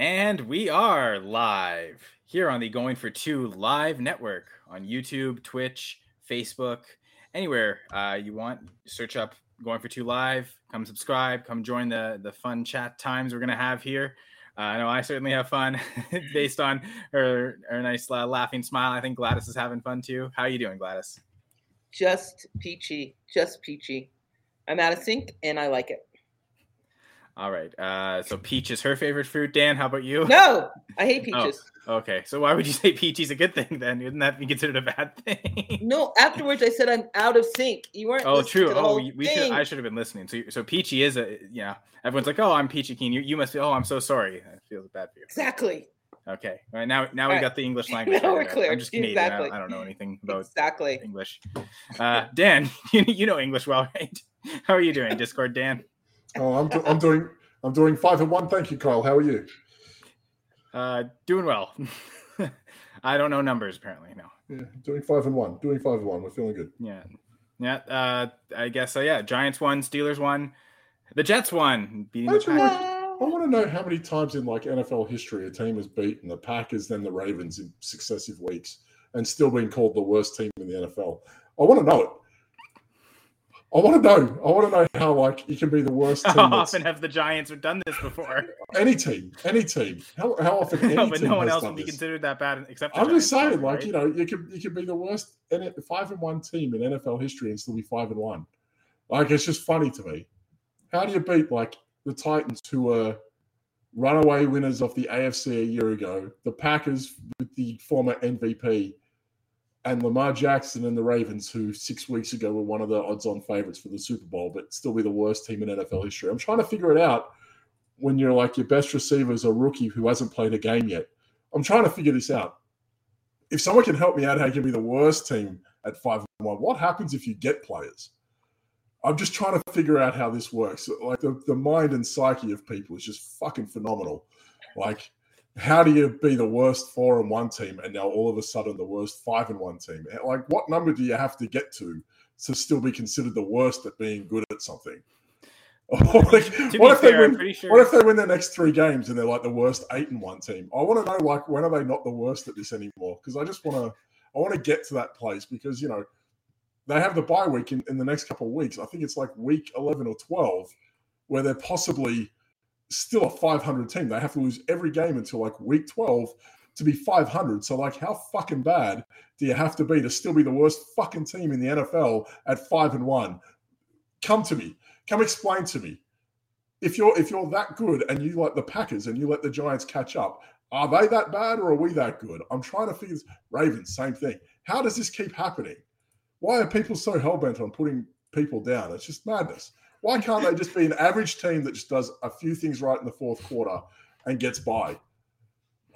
And we are live here on the Going for Two live network on YouTube, Twitch, Facebook, anywhere uh, you want. Search up Going for Two live. Come subscribe. Come join the the fun chat times we're gonna have here. Uh, I know I certainly have fun based on her her nice uh, laughing smile. I think Gladys is having fun too. How are you doing, Gladys? Just peachy, just peachy. I'm out of sync and I like it. All right. Uh, so peach is her favorite fruit. Dan, how about you? No, I hate peaches. Oh, okay. So why would you say peach is a good thing then? Wouldn't that be considered a bad thing? No, afterwards I said I'm out of sync. You weren't. Oh, true. Oh, we, we should. I should have been listening. So, so peachy is a yeah. Everyone's like, oh, I'm peachy keen. You, you must be. Oh, I'm so sorry. It feels bad for you. Exactly. Okay. All right. Now, now we right. got the English language. Now we're clear. I'm just Canadian. I- Exactly. I, don't know anything about Exactly. English. Uh, Dan, you, you know English well, right? How are you doing, Discord, Dan? Oh, I'm, do- I'm doing I'm doing five and one. Thank you, Kyle. How are you? Uh, doing well. I don't know numbers apparently. No. Yeah, doing five and one. Doing five and one. We're feeling good. Yeah. Yeah. Uh, I guess so. Yeah. Giants won. Steelers won. The Jets won. Beating the Packers. I want to know how many times in like NFL history a team has beaten the Packers, then the Ravens in successive weeks, and still been called the worst team in the NFL. I want to know it. I want to know. I want to know how like you can be the worst team. How often have the Giants done this before? any team, any team. How, how often any no, but team no one else would be this? considered that bad except I'm just Giants, saying, like right? you know, you could you could be the worst in five and one team in NFL history and still be five and one. Like it's just funny to me. How do you beat like the Titans, who were runaway winners of the AFC a year ago, the Packers with the former MVP, and Lamar Jackson and the Ravens, who six weeks ago were one of the odds-on favorites for the Super Bowl, but still be the worst team in NFL history? I'm trying to figure it out when you're like your best receiver is a rookie who hasn't played a game yet. I'm trying to figure this out. If someone can help me out how can be the worst team at five and one, what happens if you get players? I'm just trying to figure out how this works. Like the, the mind and psyche of people is just fucking phenomenal. Like, how do you be the worst four and one team and now all of a sudden the worst five and one team? Like, what number do you have to get to to still be considered the worst at being good at something? like, what if they fair, win? sure. What if they win their next three games and they're like the worst eight and one team? I want to know like when are they not the worst at this anymore? Because I just want to I want to get to that place because you know they have the bye week in, in the next couple of weeks. I think it's like week eleven or twelve where they're possibly still a five hundred team. They have to lose every game until like week twelve to be five hundred. So like how fucking bad do you have to be to still be the worst fucking team in the NFL at five and one? Come to me. Come explain to me if you're if you're that good and you like the Packers and you let the Giants catch up, are they that bad or are we that good? I'm trying to figure this. Ravens, same thing. How does this keep happening? Why are people so hell bent on putting people down? It's just madness. Why can't they just be an average team that just does a few things right in the fourth quarter and gets by?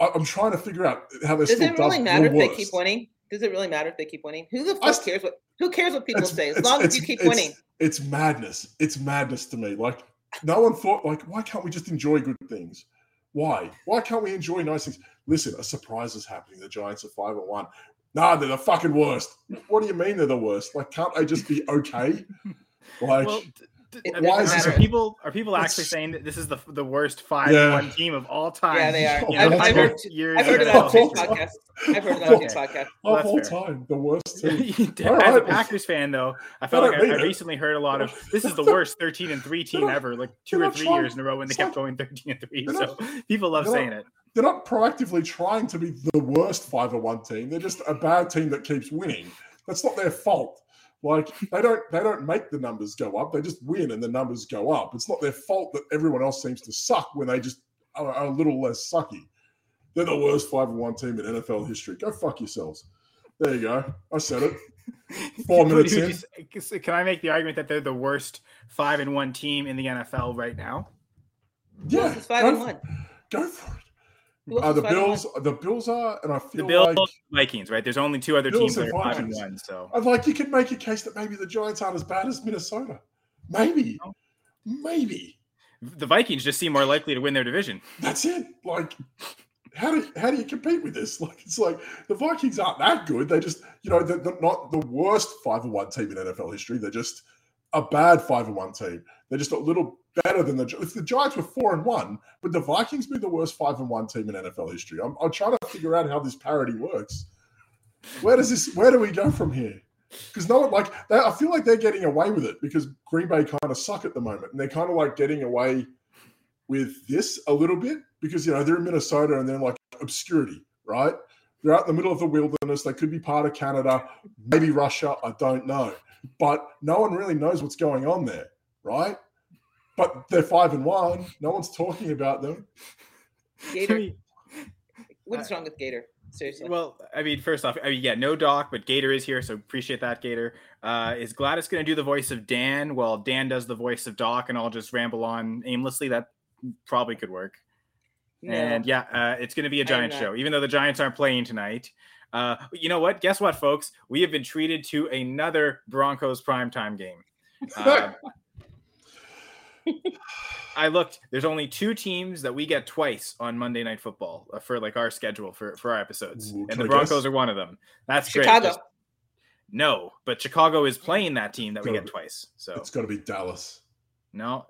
I- I'm trying to figure out how they're Does still it really dubbed matter the if they keep winning? Does it really matter if they keep winning? Who the fuck s- cares what who cares what people It's- say? As it's- long as you keep it's- winning. It's madness. It's madness to me. Like no one thought, like, why can't we just enjoy good things? Why? Why can't we enjoy nice things? Listen, a surprise is happening. The Giants are five and one. Nah, they're the fucking worst. What do you mean they're the worst? Like, can't they just be okay? Like, well, d- d- It I mean, why are, is this are people are people It's- actually saying that this is the the worst five Yeah. one team of all time? Yeah, they are. You I've- know, I've heard- years I've heard of that a on row. his podcast. I've heard of that on his podcast. Well, of that's all fair. time, the worst team. As All a. Packers fan, though, I felt like I, I recently heard a lot of this is the worst thirteen and three team ever, like two or three trying- years in a row when they kept going thirteen and three. they're So people love saying not- it. They're not proactively trying to be the worst five and one team. They're just a bad team that keeps winning. That's not their fault. Like they don't they don't make the numbers go up. They just win and the numbers go up. It's not their fault that everyone else seems to suck when they just are, are a little less sucky. They're the worst five and one team in NFL history. Go fuck yourselves. There you go. I said it. Four minutes in. just- Can I make the argument that they're the worst five and one team in the NFL right now? Who else Yeah, is five go and one? Go for it. Who Uh, the five and one? Bills, the Bills are, and I The feel Bills, like Vikings, right? There's only two other Bills teams that and are five and one. So I'd like you could make a case that maybe the Giants aren't as bad as Minnesota. Maybe, maybe the Vikings just seem more likely to win their division. that's it. Like, how do how do you compete with this? Like, it's like the Vikings aren't that good. They just, you know, they're, they're not the worst five and one team in NFL history. They're just a bad five and one team. They're just a little better than the. If the Giants were four and one, would the Vikings be the worst five and one team in NFL history? I'm, I'm trying to figure out how this parity works. Where does this? Where do we go from here? Because no one like they, I feel like they're getting away with it because Green Bay kind of suck at the moment, and they're kind of like getting away with this a little bit because you know they're in Minnesota and they're like obscurity, right? They're out in the middle of the wilderness. They could be part of Canada, maybe Russia. I don't know, but no one really knows what's going on there, right? But they're five and one. No one's talking about them. Gator. What's wrong with Gator? Seriously. Well, I mean, first off, I mean, yeah, no Doc, but Gator is here, so appreciate that, Gator. Uh, is Gladys going to do the voice of Dan? Well, Dan does the voice of Doc, and I'll just ramble on aimlessly. That probably could work. No. And yeah, uh, it's going to be a I'm Giant show, even though the Giants aren't playing tonight. Uh, you know what? Guess what, folks? We have been treated to another Broncos primetime game. Uh, I looked. There's only two teams that we get twice on Monday Night Football uh, for like our schedule for for our episodes, Ooh, and the Broncos guess? are one of them. That's Chicago. great. Just- no, but Chicago is playing that team that we get be- twice. So It's got to be Dallas. no,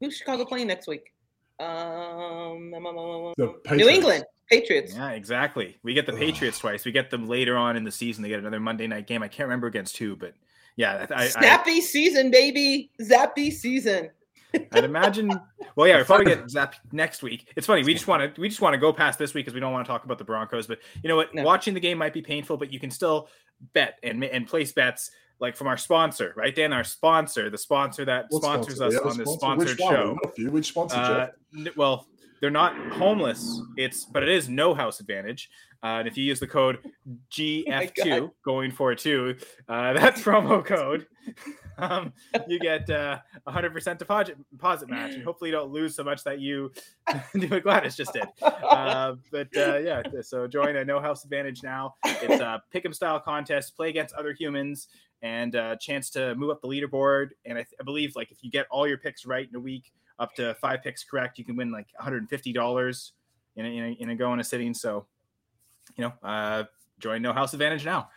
Who's Chicago playing next week? Um, um, um, um, The New England Patriots. yeah, exactly. We get the Ugh. Patriots twice. We get them later on in the season. They get another Monday night game. I can't remember against who, but yeah, I, I, Snappy season, baby. Zappe season. I'd imagine. Well, yeah, we'll probably get Zap next week. It's funny. We just want to we just want to go past this week because we don't want to talk about the Broncos. But you know what? No. Watching the game might be painful, but you can still bet and and place bets like from our sponsor, right? Dan, our sponsor, the sponsor that What sponsors sponsor? us Yeah, on this sponsor. sponsored Which show. A few. Which sponsor, Uh, well, they're not homeless. It's but it is no house advantage. Uh, and if you use the code GF2 God. going for two, uh, that's promo code. Um, you get uh, 100% deposit deposit match, and hopefully you don't lose so much that you do what Gladys just did. Uh, but uh, yeah, so join a no house advantage now. It's a pick'em style contest, play against other humans, and a chance to move up the leaderboard. And I, th- I believe like if you get all your picks right in a week, up to five picks correct, you can win like 150 dollars in a, in a in a go in a sitting. So, you know, uh, join No House Advantage now.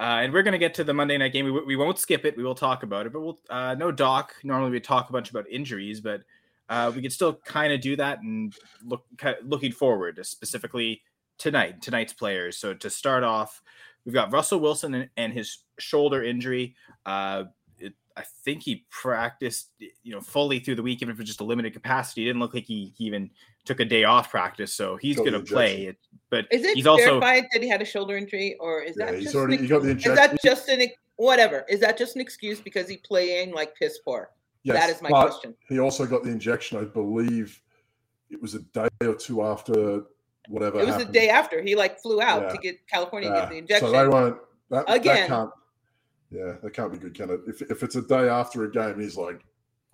Uh, and we're going to get to the Monday night game. We, we won't skip it. We will talk about it, but we'll uh, no doc. Normally we talk a bunch about injuries, but uh, we could still kind of do that and look ki- looking forward, specifically tonight, tonight's players. So to start off, we've got Russell Wilson and, and his shoulder injury. Uh, it, I think he practiced, you know, fully through the week, even if it's just a limited capacity. It didn't look like he, he even took a day off practice, so he's Got the going to play. It, but Is it he's also verified that he had a shoulder injury, or is Yeah, that he's just already. an, You got the is that just an whatever? Is that just an excuse because he playing like piss poor? Yes, that is my but question. He also got the injection. I believe it was a day or two after whatever. It was the day after he like flew out Yeah. to get California to Yeah. get the injection. So they won't. That, That Again. can't, yeah, that can't be good, can it? If, if it's a day after a game, he's like,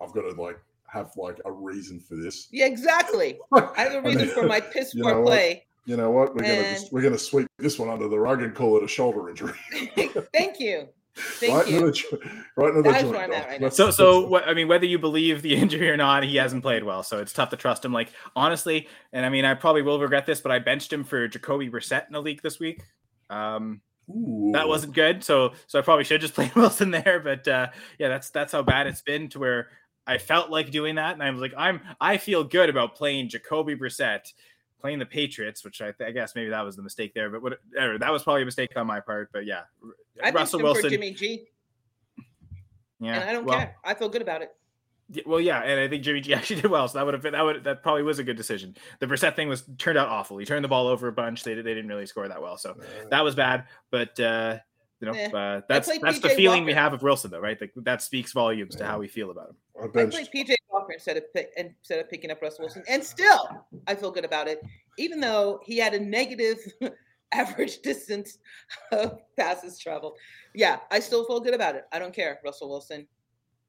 I've got to like have like a reason for this. yeah, exactly. I have a And reason then- for my piss you poor know what? play. You know what? We're gonna just, we're gonna sweep this one under the rug and call it a shoulder injury. Thank you. Thank right you. Into the, right into the That is joint, where I'm at right now. So, so I mean, whether you believe the injury or not, he hasn't played well. So it's tough to trust him. Like honestly, and I mean, I probably will regret this, but I benched him for Jacoby Brissett in the league this week. Um, Ooh. that wasn't good. So, so I probably should just play Wilson there. But uh, yeah, that's that's how bad it's been to where I felt like doing that, and I was like, I'm I feel good about playing Jacoby Brissett, playing the Patriots, which I, I guess maybe that was the mistake there. But whatever, that was probably a mistake on my part. But yeah, I Russell Wilson. for Jimmy G, yeah, and I don't well, care. I feel good about it. Well, yeah, and I think Jimmy G actually did well, so that would have been that would that probably was a good decision. The Brissett thing was turned out awful. He turned the ball over a bunch. They they didn't really score that well, so that was bad. But uh, you know, Eh. uh, that's played that's the PJ feeling we have of Wilson, though, right? Like, that speaks volumes to how we feel about him. I I played PJ Walker instead of pick, instead of picking up Russell Wilson, and still I feel good about it, even though he had a negative average distance of passes traveled. Yeah, I still feel good about it. I don't care, Russell Wilson.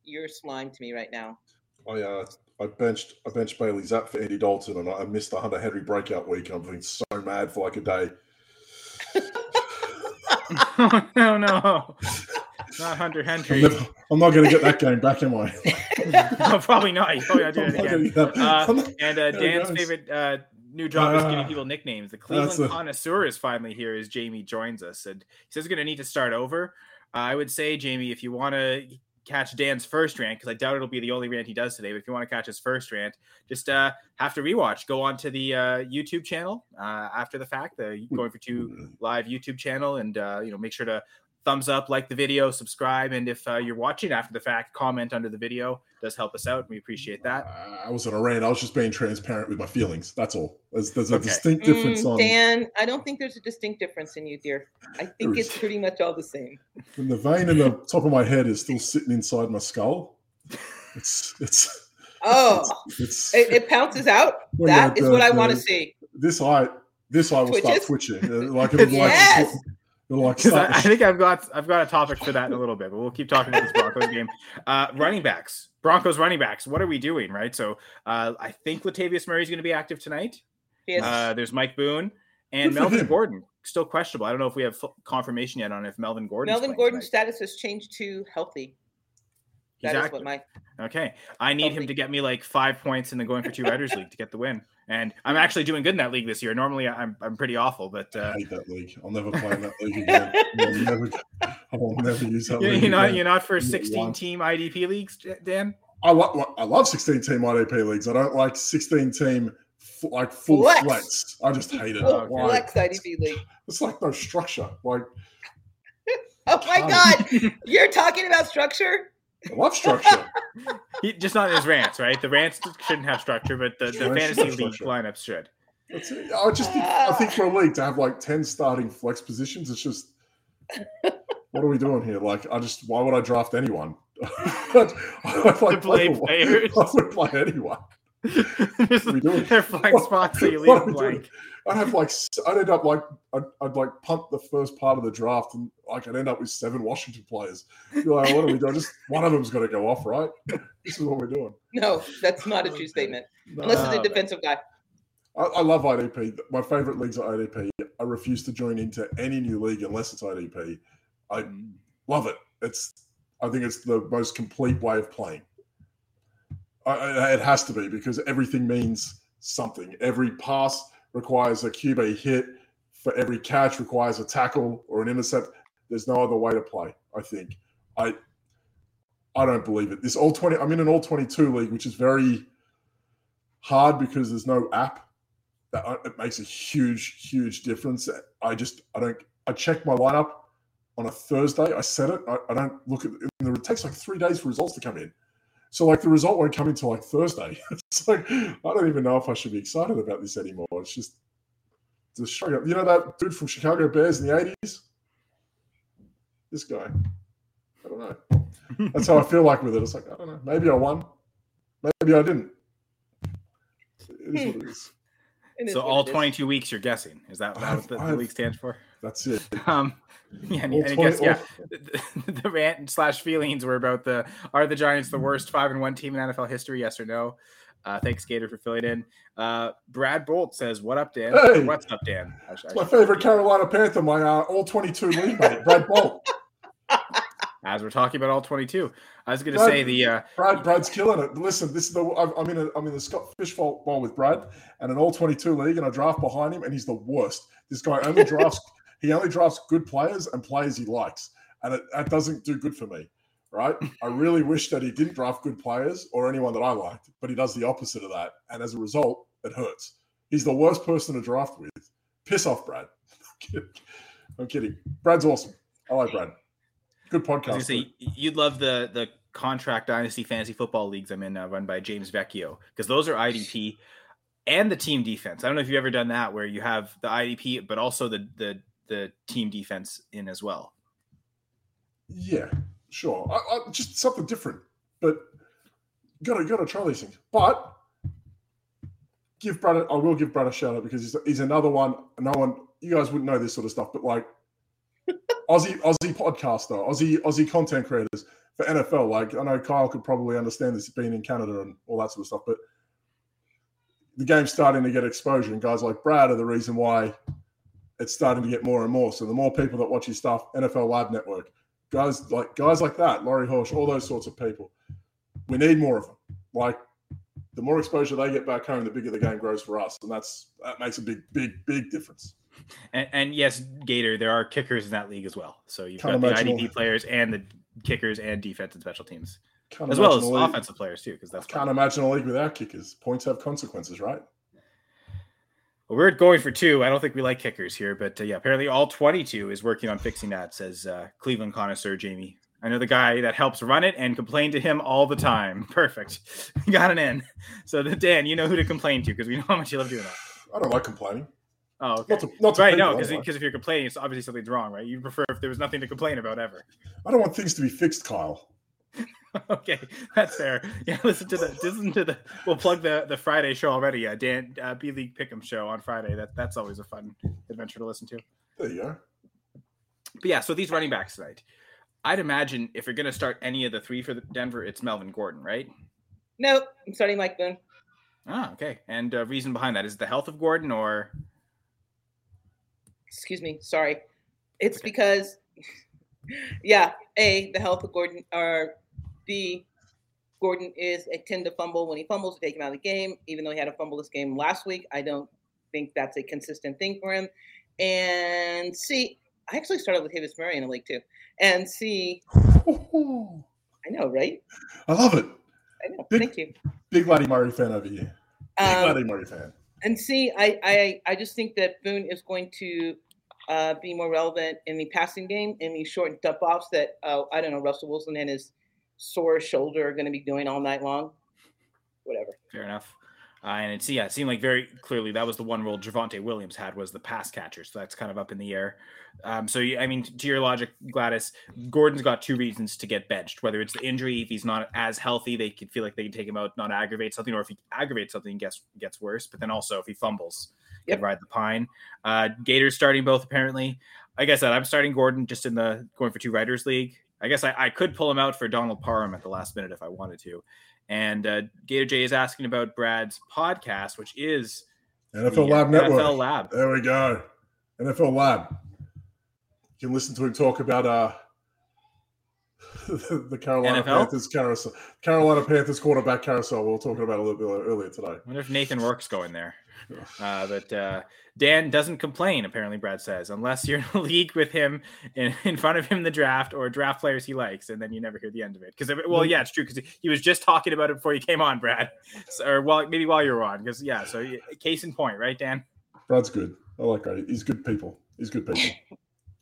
You're slime to me right now. I uh, I benched I benched Bailey Zappe for Andy Dalton, and I missed the Hunter Henry breakout week. I'm feeling so mad for like a day. no, no, not Hunter I'm, Henry. never, I'm not going to get that game back, am I? no, probably not. He's probably not I'm it again. Uh, not- And uh, Dan's favorite uh, new job is giving Ah. people nicknames. The Cleveland a- connoisseur is finally here as Jamie joins us, and he says he's going to need to start over. I would say, Jamie, if you want to catch Dan's first rant, because I doubt it'll be the only rant he does today, but if you want to catch his first rant, just uh, have to rewatch. Go on to the uh, YouTube channel uh, after the fact, the Going for Two live YouTube channel, and uh, you know make sure to thumbs up, like the video, subscribe, and if uh, you're watching after the fact, comment under the video. It does help us out. We appreciate that. I was on a rant. I was just being transparent with my feelings. That's all. There's, there's a Okay. distinct difference Mm, on Dan, I don't think there's a distinct difference in you, dear. I think it's pretty much all the same. when the vein in the top of my head is still sitting inside my skull. It's it's Oh, it's it, it pounces out. Well, That yeah, is the- what I want to see. this eye this eye will start Twitches? twitching. Uh, Like it'll like Yes! it'll like I, I think I've got I've got a topic for that in a little bit, but we'll keep talking about this Broncos game. Uh, running backs, Broncos running backs. What are we doing, right? So uh, I think Latavius Murray is going to be active tonight. Yes. Uh, there's Mike Boone and Good Melvin. Gordon still questionable. I don't know if we have full confirmation yet on if Melvin Gordon. Melvin Gordon's status has changed to healthy. That is what my Okay, I need him to get me like five points in the going for two writers league to get the win, and I'm actually doing good in that league this year. Normally, I'm I'm pretty awful, but I uh, hate that league. I'll never play in that league again. I'll never, I will never use that you- league. you're not again. you're not for 16 team IDP leagues, Dan. I love I love 16 team IDP leagues. I don't like 16 team f- like full Flex. flex. I just hate it. full okay. Like, flex IDP league. it's like no structure. Like Oh my God, you're talking about structure? I love structure. He, just not his rants, right? The rants shouldn't have structure, but the, the fantasy league lineups should. That's it. I just think, I think for a league to have like 10 starting flex positions, it's just what are we doing here? Like, I just why would I draft anyone? I To play players. I would play anyone. Just- we doing? They're blank spots, so you leave What them are we doing? blank. I'd have like I'd end up like I'd, I'd like punt the first part of the draft and like I'd end up with seven Washington players. You're like, what are we doing? Just one of them's got to go off, right? This is what we're doing. No, that's not a true statement. No. Unless it's a defensive guy. I, I love IDP. My favorite leagues are IDP. I refuse to join into any new league unless it's IDP. I mm. love it. It's I think it's the most complete way of playing. It has to be because everything means something. Every pass requires a QB hit. For every catch requires a tackle or an intercept. There's no other way to play. I think. I I don't believe it. This all twenty. I'm in an all 22 league, which is very hard because there's no app. That uh, it makes a huge, huge difference. I just I don't. I check my lineup on a Thursday. I set it. I, I don't look at it. It takes like three days for results to come in. So like the result won't come until like Thursday. It's like I don't even know if I should be excited about this anymore. It's just it's a show. You know that dude from Chicago Bears in the eighties? This guy. I don't know. That's how I feel like with it. It's like I don't know. Maybe I won. Maybe I didn't. It is what it is. It is So all it is. 22 weeks you're guessing. Is that, that what the, I the league stands for? That's it. Um, yeah, and, and I guess yeah, the, the rant slash feelings were about the are the Giants the worst five and one team in NFL history? Yes or no? Uh, thanks, Gator, for filling in. Uh, Brad Bolt says, "What up, Dan? Hey! What's up, Dan?" I I my favorite Carolina Panther, my uh, all 22 league mate, Brad Bolt. As we're talking about all 22, I was going to say the uh, Brad, Brad's killing it. Listen, this is the I'm I'm in a I'm in the Scott Fish Bowl with Brad and an all 22 league, and I draft behind him, and he's the worst. This guy only drafts he only drafts good players and players he likes, and it, that doesn't do good for me. Right? I really wish that he didn't draft good players or anyone that I liked, but he does the opposite of that, and as a result, it hurts. He's the worst person to draft with. Piss off, Brad. I'm kidding. Brad's awesome. I like Brad. Good podcast. say you'd love the the contract dynasty fantasy football leagues I'm in, uh, run by James Vecchio, because those are IDP and the team defense. I don't know if you've ever done that where you have the IDP, but also the the the team defense in as well. Yeah, sure. I, I, just something different, but gotta gotta try these things. But give Brad, I will give Brad a shout out because he's, he's another one. No one, you guys wouldn't know this sort of stuff, but like Aussie Aussie podcaster, Aussie Aussie content creators for NFL. Like I know Kyle could probably understand this being in Canada and all that sort of stuff, but the game's starting to get exposure, and guys like Brad are the reason why it's starting to get more and more. So the more people that watch his stuff, NFL Live Network, guys like guys like that, Laurie Horsch, all those sorts of people. We need more of them. Like the more exposure they get back home, the bigger the game grows for us, and that's that makes a big, big, big difference. And, and yes, Gator, there are kickers in that league as well. So you've Can't got the IDP all- players and the kickers and defense and special teams, Can't as well as offensive players too, because that's. Can't imagine a league without kickers. Points have consequences, right? Well, we're going for two. I don't think we like kickers here, but uh, yeah, apparently all 22 is working on fixing that, says uh, Cleveland connoisseur Jamie. I know the guy that helps run it and complain to him all the time. Perfect. Got an in. So, the, Dan, you know who to complain to because we know how much you love doing that. I don't like complaining. Oh, okay. Not to, not to Right, no, because if you're complaining, it's obviously something's wrong, right? You prefer if there was nothing to complain about ever. I don't want things to be fixed, Kyle. okay, that's fair. Yeah, listen to the listen to the. We'll plug the the Friday show already. Yeah, Dan uh, B League Pick'em show on Friday. That that's always a fun adventure to listen to. There you go. But yeah, so these running backs tonight. I'd imagine if you're going to start any of the three for the Denver, it's Melvin Gordon, right? Nope, I'm starting Mike Boone. Ah, okay. And uh, reason behind that is it the health of Gordon, or Excuse me, sorry. It's because, yeah, A, the health of Gordon, or B, Gordon is a tend to fumble. When he fumbles, to take him out of the game. Even though he had a fumble this game last week, I don't think that's a consistent thing for him. And C, I actually started with Davis Murray in the league too. And C, I know, right? I love it. I know. Big- Thank you. Big Laddie Murray fan over here. Big Um, Laddie Murray fan. and see, I, I I just think that Boone is going to uh, be more relevant in the passing game in these short dump offs that uh, I don't know Russell Wilson and his sore shoulder are going to be doing all night long. Whatever. fair enough. Uh, and it's yeah, it seemed like very clearly that was the one role Javonte Williams had was the pass catcher. So that's kind of up in the air. Um, so you- I mean, to your logic, Gladys, Gordon's got two reasons to get benched. Whether it's the injury, if he's not as healthy, they could feel like they can take him out, not aggravate something, or if he aggravates something, gets gets worse. But then also if he fumbles, Yep. can ride the pine. Uh, Gators starting both apparently. Like I said, I'm starting Gordon just in the going for two writers league. I guess I, I could pull him out for Donald Parham at the last minute if I wanted to. And uh, Gator J is asking about Brad's podcast, which is NFL the Lab Network. NFL Lab. There we go. NFL Lab. You can listen to him talk about uh the Carolina NFL? Panthers carousel. Carolina Panthers quarterback carousel. We were talking about a little bit earlier today. I wonder if Nathan Rourke's going there. Uh, but uh, Dan doesn't complain, apparently, Brad says, unless you're in a league with him in, in front of him in the draft or draft players he likes, and then you never hear the end of it. Because, well, yeah, it's true, because he was just talking about it before you came on, Brad. So, or while, maybe while you were on, because, yeah, so case in point, right, Dan? Brad's good. I like that. He's good people. He's good people.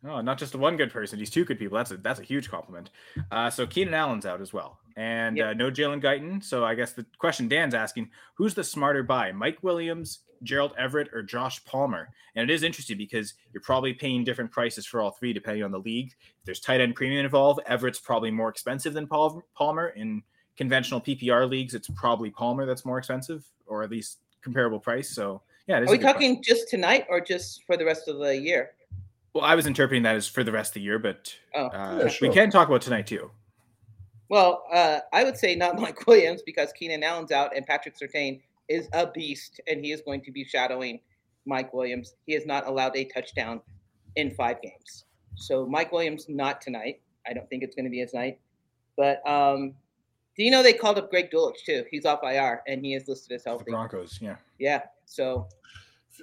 Oh, not just one good person. He's two good people. That's a that's a huge compliment. Uh, so Keenan Allen's out as well, and Yep. uh, no Jalen Guyton. So I guess the question Dan's asking: Who's the smarter buy, Mike Williams, Gerald Everett, or Josh Palmer? And it is interesting because you're probably paying different prices for all three depending on the league. If there's tight end premium involved, Everett's probably more expensive than Paul, Palmer. In conventional PPR leagues, it's probably Palmer that's more expensive, or at least comparable price. So yeah, it is Are we good question. talking just tonight or just for the rest of the year? Well, I was interpreting that as for the rest of the year, but Oh. uh, Yeah, sure. we can talk about tonight too. Well, uh, I would say not Mike Williams because Keenan Allen's out and Patrick Surtain is a beast and he is going to be shadowing Mike Williams. He has not allowed a touchdown in five games. So Mike Williams not tonight. I don't think it's going to be his night. But um, do you know they called up Greg Dulcich too? He's off IR and he is listed as The healthy. Broncos, yeah. Yeah. So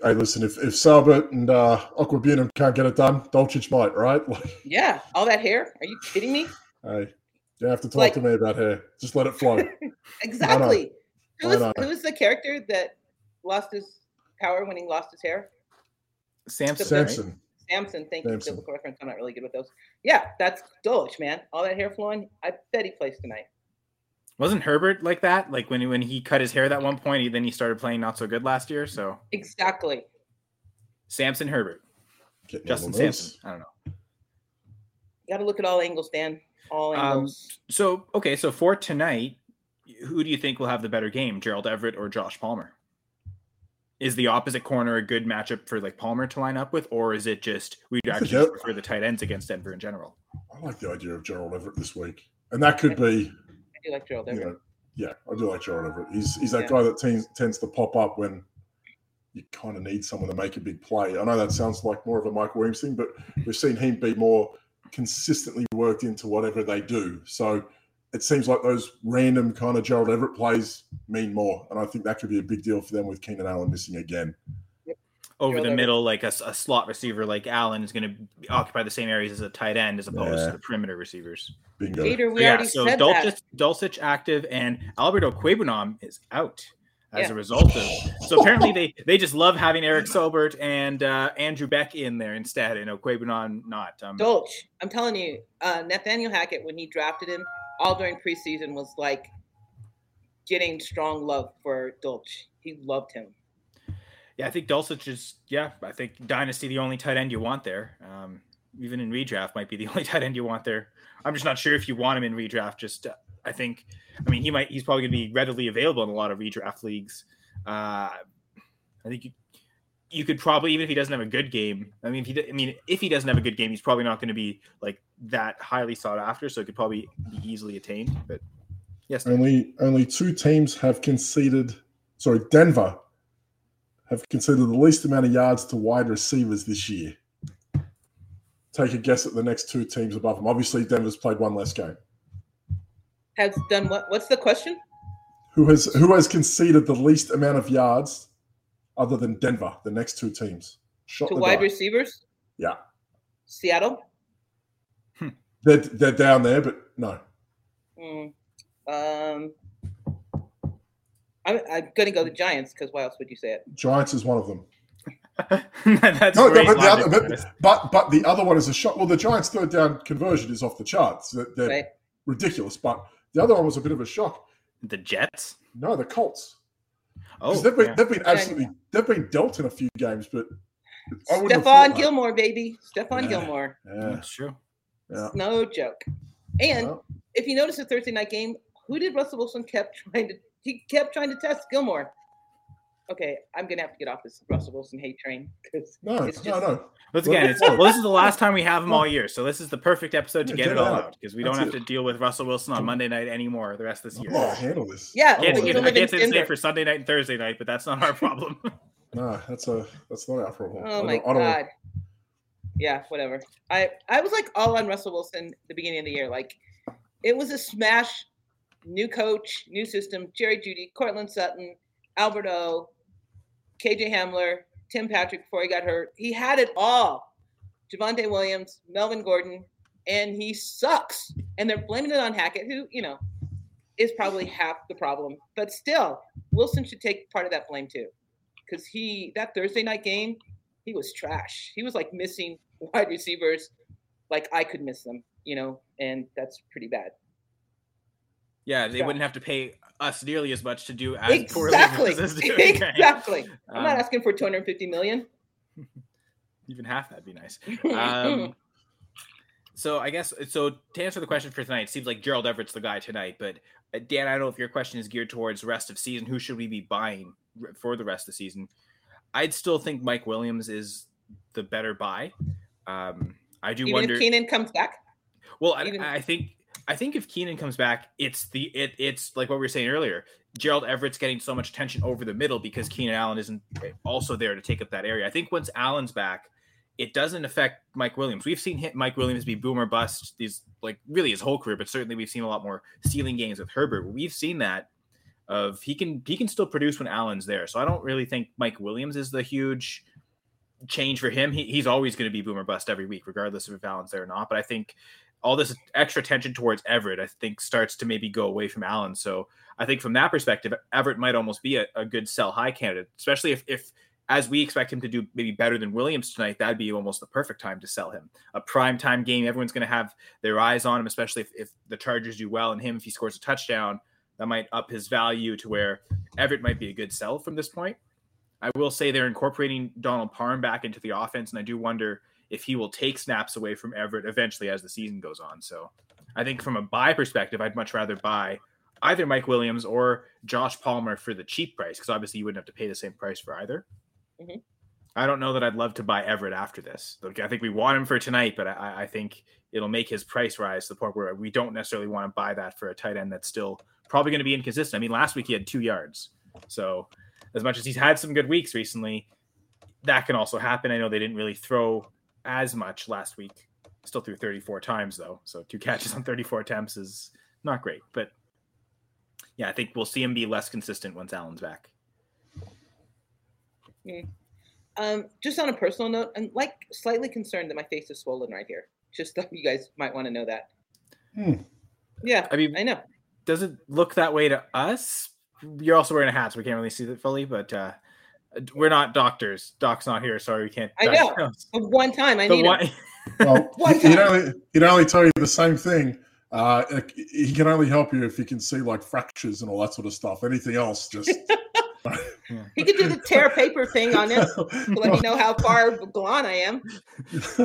hey, listen, if if Saubert and uh Okwuegbunam can't get it done, Dulcich might, right? Yeah, all that hair. Are you kidding me? hey, you have to talk Like- to me about hair. Just let it flow. Exactly. Who I is know. who is the character that lost his power when he lost his hair? Samson. Samson. Samson, thank you. Samson. Biblical reference. I'm not really good with those. Yeah, that's Dulcich, man. All that hair flowing. I bet he plays tonight. Wasn't Herbert like that? Like when when he cut his hair at that one point, he, then he started playing not so good last year. So Exactly. Samson Herbert, Getting Justin on the nose. Samson. I don't know. You got to look at all angles, Dan. All Um. So okay, so for tonight, who do you think will have the better game, Gerald Everett or Josh Palmer? Is the opposite corner a good matchup for like Palmer to line up with, or is it just we I think actually prefer the tight ends against Denver in general? I like the idea of Gerald Everett this week, and that could be, I do like Gerald you Everett. know, yeah, I do like Gerald Everett. He's he's that Yeah. guy that tends tends to pop up when you kind of need someone to make a big play. I know that sounds like more of a Mike Williams thing, but we've seen him be more consistently worked into whatever they do. So it seems like those random kind of Gerald Everett plays mean more, and I think that could be a big deal for them with Keenan Allen missing again. over Gerald the Everett. middle, like a slot receiver like Allen is going to occupy the same areas as a tight end as opposed Yeah. to the perimeter receivers. Bingo. Peter, we yeah, already so said Dulcich, that. Dulcich active and Alberto Okwuegbunam is out as Yeah. a result of. So apparently they they just love having Eric Saubert and uh, Andrew Beck in there instead, and Okwuegbunam not. Um, Dolch, I'm telling you, uh, Nathaniel Hackett, when he drafted him, all during preseason was like getting strong love for Dolch. He loved him. yeah, I think Dulcich is yeah. I think Dynasty the only tight end you want there. Um, even in redraft might be the only tight end you want there. I'm just not sure if you want him in redraft. Just uh, I think, I mean, he might. He's probably going to be readily available in a lot of redraft leagues. Uh, I think you, you could probably even if he doesn't have a good game. I mean, if he, I mean, if he doesn't have a good game, he's probably not going to be like that highly sought after. So it could probably be easily attained. But yes, Only only two teams have conceded. Sorry, Denver have conceded the least amount of yards to wide receivers this year. Take a guess at the next two teams above them. Obviously, Denver's played one less game. Has done what? What's the question? Who has who has conceded the least amount of yards, other than Denver? The next two teams. Shot To wide die. receivers? Yeah. Seattle? They're they're down there, but no. Mm, um, I'm, I'm going to go the Giants because why else would you say it? Giants is one of them. that's No, no, great but, the other, but, but but the other one is a shot. Well, the Giants' third down conversion is off the charts. They're, they're Right? ridiculous. But the other one was a bit of a shock. the Jets. No, the Colts. Oh, they've been yeah. they've been absolutely they've been dealt in a few games, but I wouldn't Stephon thought that. Gilmore, baby. Stephon Yeah. Gilmore. Yeah, that's true. yeah. No joke. And Well, if you notice the Thursday night game, who did Russell Wilson kept trying to he kept trying to test Gilmore. Okay, I'm gonna have to get off this Russell Wilson hate train because no, It's no, just- no. Once Let again, it's, well, this is the last time we have him all year, so this is the perfect episode to Yeah, get, get it it all out. out because we don't have it. to deal with Russell Wilson on Monday night anymore the rest of this year. not gonna handle this. Yeah, I can't, say- I can't say the same for Sunday night and Thursday night, but that's not our problem. No, that's a that's not our problem. Oh I Oh my don't- god. Yeah, whatever. I I was like all on Russell Wilson the beginning of the year. Like it was a smash. New coach, new system. Jerry Jeudy, Courtland Sutton, Alberto, KJ Hamler, Tim Patrick before he got hurt. He had it all. Javonte Williams, Melvin Gordon, and he sucks. And they're blaming it on Hackett, who you know is probably half the problem. But still, Wilson should take part of that blame too because he that Thursday night game, he was trash. He was like missing wide receivers, like I could miss them, you know, and that's pretty bad. yeah, they Yeah. wouldn't have to pay us nearly as much to do as poorly Exactly, as us doing. right? exactly. I'm not Um, asking for 250 million. Even half that'd be nice. Um, so I guess so. To answer the question for tonight, it seems like Gerald Everett's the guy tonight. But uh, Dan, I don't know if your question is geared towards the rest of season. Who should we be buying for the rest of the season? I'd still think Mike Williams is the better buy. Um, I do Even wonder. if Keenan comes back, Well, I, I think I think if Keenan comes back, it's the it it's like what we were saying earlier. Gerald Everett's getting so much attention over the middle because Keenan Allen isn't also there to take up that area. I think once Allen's back, it doesn't affect Mike Williams. We've seen Mike Williams be boomer bust these like really his whole career, but certainly we've seen a lot more ceiling games with Herbert. We've seen that of he can he can still produce when Allen's there. So I don't really think Mike Williams is the huge change for him. He, he's always going to be boomer bust every week, regardless of if Allen's there or not. But I think all this extra attention towards Everett, I think, starts to maybe go away from Allen. So I think from that perspective, Everett might almost be a, a good sell high candidate, especially if, if as we expect him to do maybe better than Williams tonight, that'd be almost the perfect time to sell him. A prime time game, everyone's going to have their eyes on him, especially if, if the Chargers do well and him, if he scores a touchdown, that might up his value to where Everett might be a good sell from this point. I will say they're incorporating Donald Parham back into the offense, and I do wonder if he will take snaps away from Everett eventually as the season goes on. So I think from a buy perspective, I'd much rather buy either Mike Williams or Josh Palmer for the cheap price because obviously you wouldn't have to pay the same price for either. Mhm. I don't know that I'd love to buy Everett after this. Like, I think we want him for tonight, but I, I think it'll make his price rise to the point where we don't necessarily want to buy that for a tight end that's still probably going to be inconsistent. I mean, last week he had two yards. So as much as he's had some good weeks recently, that can also happen. I know they didn't really throw as much last week. Still threw 34 times though. So two catches on 34 attempts is not great. But yeah, I think we'll see him be less consistent once Allen's back. Um, just on a personal note, I'm like slightly concerned that my face is swollen right here. Just thought you guys might want to know that. Hmm. Yeah, I mean, I know. does it look that way to us? You're also wearing a hat, so we can't really see it fully, but uh, we're not doctors. Doc's not here. Sorry, we can't. I know. But one time I The need one- him. Well, One he'd time. only he'd only tell you the same thing. Uh, he can only help you if he can see like fractures and all that sort of stuff. Anything else, just He could do the tear paper thing on it to let me know how far gone I am.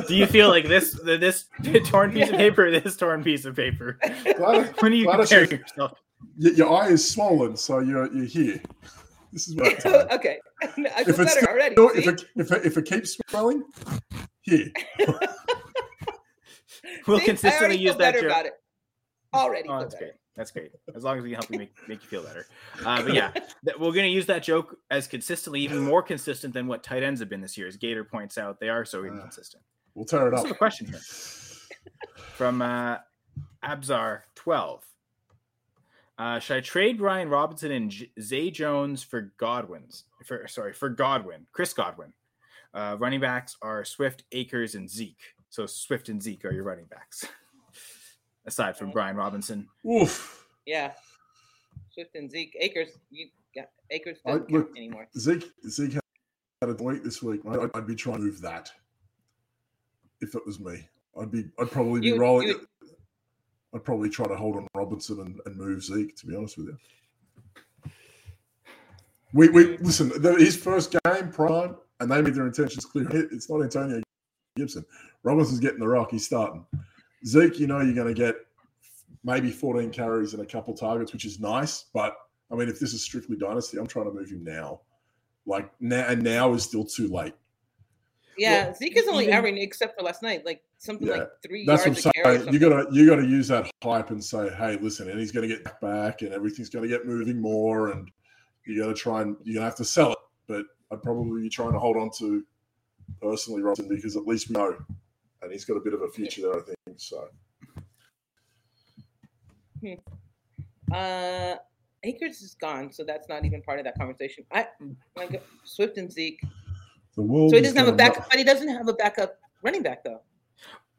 Do you feel like this this torn piece of paper, or this torn piece of paper? Glad- When do you Glad compare yourself? your, your eye is swollen, so you're you're here. This is what I'm okay, I feel If it's better already. if it, if it if it keeps swelling, here. We'll See? Consistently use that better joke. about it. Already Oh, that's better. great. That's great. As long as we can help you make, make you feel better. Uh, but yeah, that we're going to use that joke as consistently, even more consistent than what tight ends have been this year. As Gator points out, they are so Uh, inconsistent. We'll tear it I up. have a question here from uh, Abzar twelve. Uh, should I trade Brian Robinson and J- Zay Jones for Godwin's? For sorry, for Godwin, Chris Godwin. Uh, running backs are Swift, Akers, and Zeke. So Swift and Zeke are your running backs, aside from Brian Robinson. Oof. Yeah. Swift and Zeke. Akers, you got Akers I- doesn't look, count anymore. Zeke Zeke had a week this week. I'd, I'd be trying to move that if it was me. I'd be I'd probably be You- rolling. you- I'd probably try to hold on Robinson and, and move Zeke. To be honest with you, we we listen. The, his first game prime, and they made their intentions clear. It's not Antonio Gibson. Robinson's getting the rock. He's starting. Zeke, you know you're going to get maybe 14 carries and a couple targets, which is nice. But I mean, if this is strictly dynasty, I'm trying to move him now. Like now, and now is still too late. Yeah, Zeke is only even- averaging, except for last night, like something Yeah, like three That's yards what a carry. or I'm saying. You gotta you gotta use that hype and say, hey, listen, and he's gonna get back, and everything's gonna get moving more, and you gotta try and you're gonna have to sell it. But I'd probably be trying to hold on to personally Robinson because at least we know, and he's got a bit of a future there, I think. So Uh, Akers is gone, so that's not even part of that conversation. I like Swift and Zeke. the world. So he doesn't have a backup, but he doesn't have a backup running back though.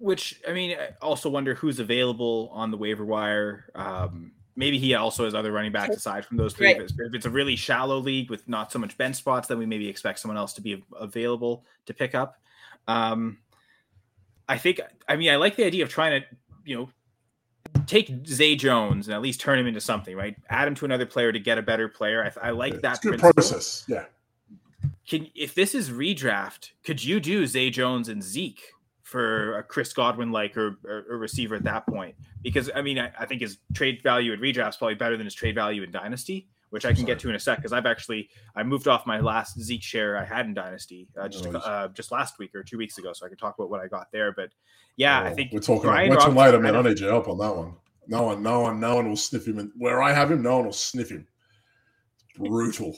Which I mean, I also wonder who's available on the waiver wire. Um, maybe he also has other running backs aside from those three. Right. If, it's, if it's a really shallow league with not so much bench spots, then we maybe expect someone else to be available to pick up. Um, I think. I mean, I like the idea of trying to, you know, take Zay Jones and at least turn him into something. Right, add him to another player to get a better player. I, I like that a good process. Yeah. Can if this is redraft, could you do Zay Jones and Zeke for a Chris Godwin like or, or, or receiver at that point? Because I mean, I, I think his trade value at redraft is probably better than his trade value in Dynasty, which I can get to in a sec. Because I've actually I moved off my last Zeke share I had in Dynasty uh, just uh, just last week or two weeks ago, so I can talk about what I got there. But yeah, I Oh, think we're talking. Brian Wait till later, man. I need your help on that one. No one, no one, no one will sniff him. And where I have him, no one will sniff him. Brutal.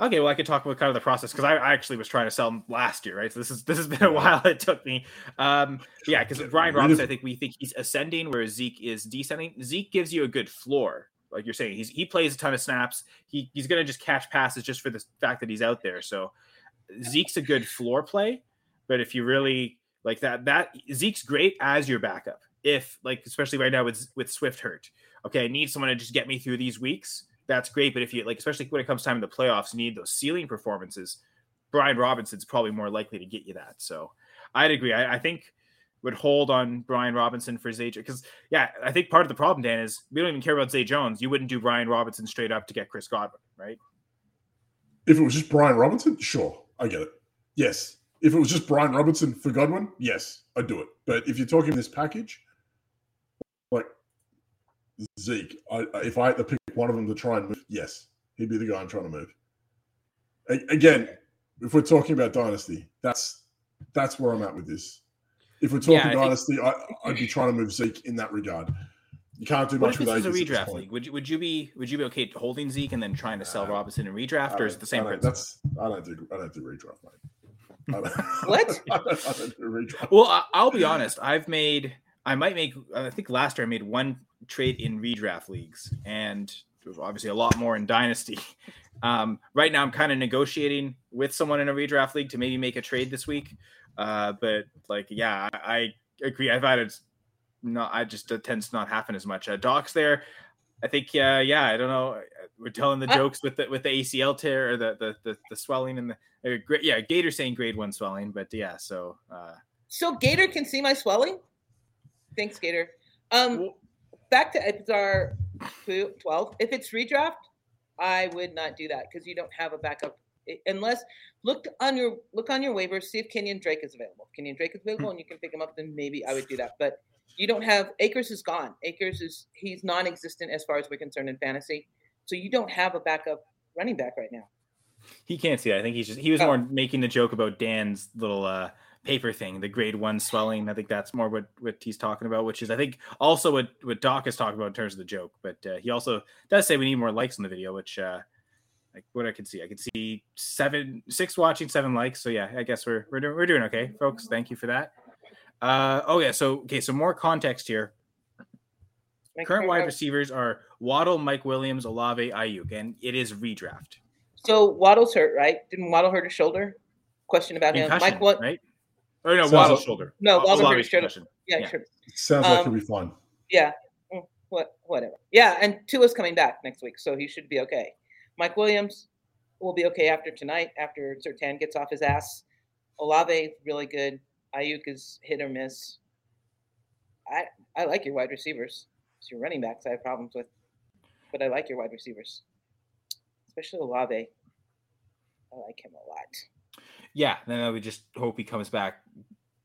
Okay, well, I could talk about kind of the process because I, I actually was trying to sell him last year, right? So this is this has been a while. It took me, um, yeah, because Brian Really- Robinson, I think we think he's ascending, whereas Zeke is descending. Zeke gives you a good floor, like you're saying. He's he plays a ton of snaps. He he's gonna just catch passes just for the fact that he's out there. So Zeke's a good floor play, but if you really like that, that Zeke's great as your backup. If like especially right now with with Swift hurt, okay, I need someone to just get me through these weeks. That's great, but if you like, especially when it comes time in the playoffs, you need those ceiling performances. Brian Robinson's probably more likely to get you that. So I'd agree. I, I think would hold on Brian Robinson for Zay because yeah, I think part of the problem, Dan, is we don't even care about Zay Jones. You wouldn't do Brian Robinson straight up to get Chris Godwin, right? If it was just Brian Robinson, sure, I get it. Yes. If it was just Brian Robinson for Godwin, yes, I'd do it. But if you're talking this package, like Zeke, I, if I had to pick one of them to try and move, yes, he'd be the guy I'm trying to move. A- again, if we're talking about dynasty, that's that's where I'm at with this. If we're talking Yeah, I think- dynasty, I, I'd be trying to move Zeke in that regard. You can't do What much with this is a redraft league? Would you would you be would you be okay holding Zeke and then trying to sell Uh, Robinson in redraft, or is it the same I principle? That's I don't do I don't do redraft, mate. What? I don't, I don't do redraft. Well, I- I'll be honest. I've made, I might make, I think last year I made one trade in redraft leagues, and obviously a lot more in dynasty. Um, right now, I'm kind of negotiating with someone in a redraft league to maybe make a trade this week. Uh, but like, yeah, I, I agree. I've had it. No, I just it tends to not happen as much. Uh, Doc's there. I think, uh, yeah, I don't know. We're telling the jokes with the with the ACL tear or the the the, the swelling and the uh, gra- yeah, Gator saying grade one swelling, but yeah, so uh, So Gator can see my swelling. Thanks, Gator. Um, well, back to Epizar 12. If it's redraft, I would not do that because you don't have a backup unless look on your look on your waivers, see if Kenyon Drake is available. If Kenyon Drake is available and you can pick him up, then maybe I would do that. But you don't have Akers is gone. Akers is he's non-existent as far as we're concerned in fantasy. So you don't have a backup running back right now. he can't see that. I think he's just he was Oh. more making the joke about Dan's little uh paper thing, the grade one swelling. I think that's more what what he's talking about, which is I think also what what Doc is talking about in terms of the joke. But uh, he also does say we need more likes on the video, which uh like what I can see, I can see seven, six watching, seven likes. So yeah, I guess we're we're doing we're doing okay, folks. Thank you for that. Uh oh yeah, so okay, so more context here. Current wide receivers are Waddle, Mike Williams, Olave, Aiyuk, and it is redraft. So Waddle's hurt, right? Didn't Waddle hurt his shoulder? Question about him. Mike, what? right? Or no, Sounds Waddle's like- shoulder. No, Waddle hurt shoulder. Yeah, Yeah. sure. Sounds like Um, he'll be fun. Yeah. Mm, What whatever. Yeah, and Tua's coming back next week, so he should be okay. Mike Williams will be okay after tonight, after Surtain gets off his ass. Olave really good. Aiyuk is hit or miss. I I like your wide receivers. It's your running backs I have problems with. But I like your wide receivers. Especially Olave. I like him a lot. Yeah, then I would just hope he comes back.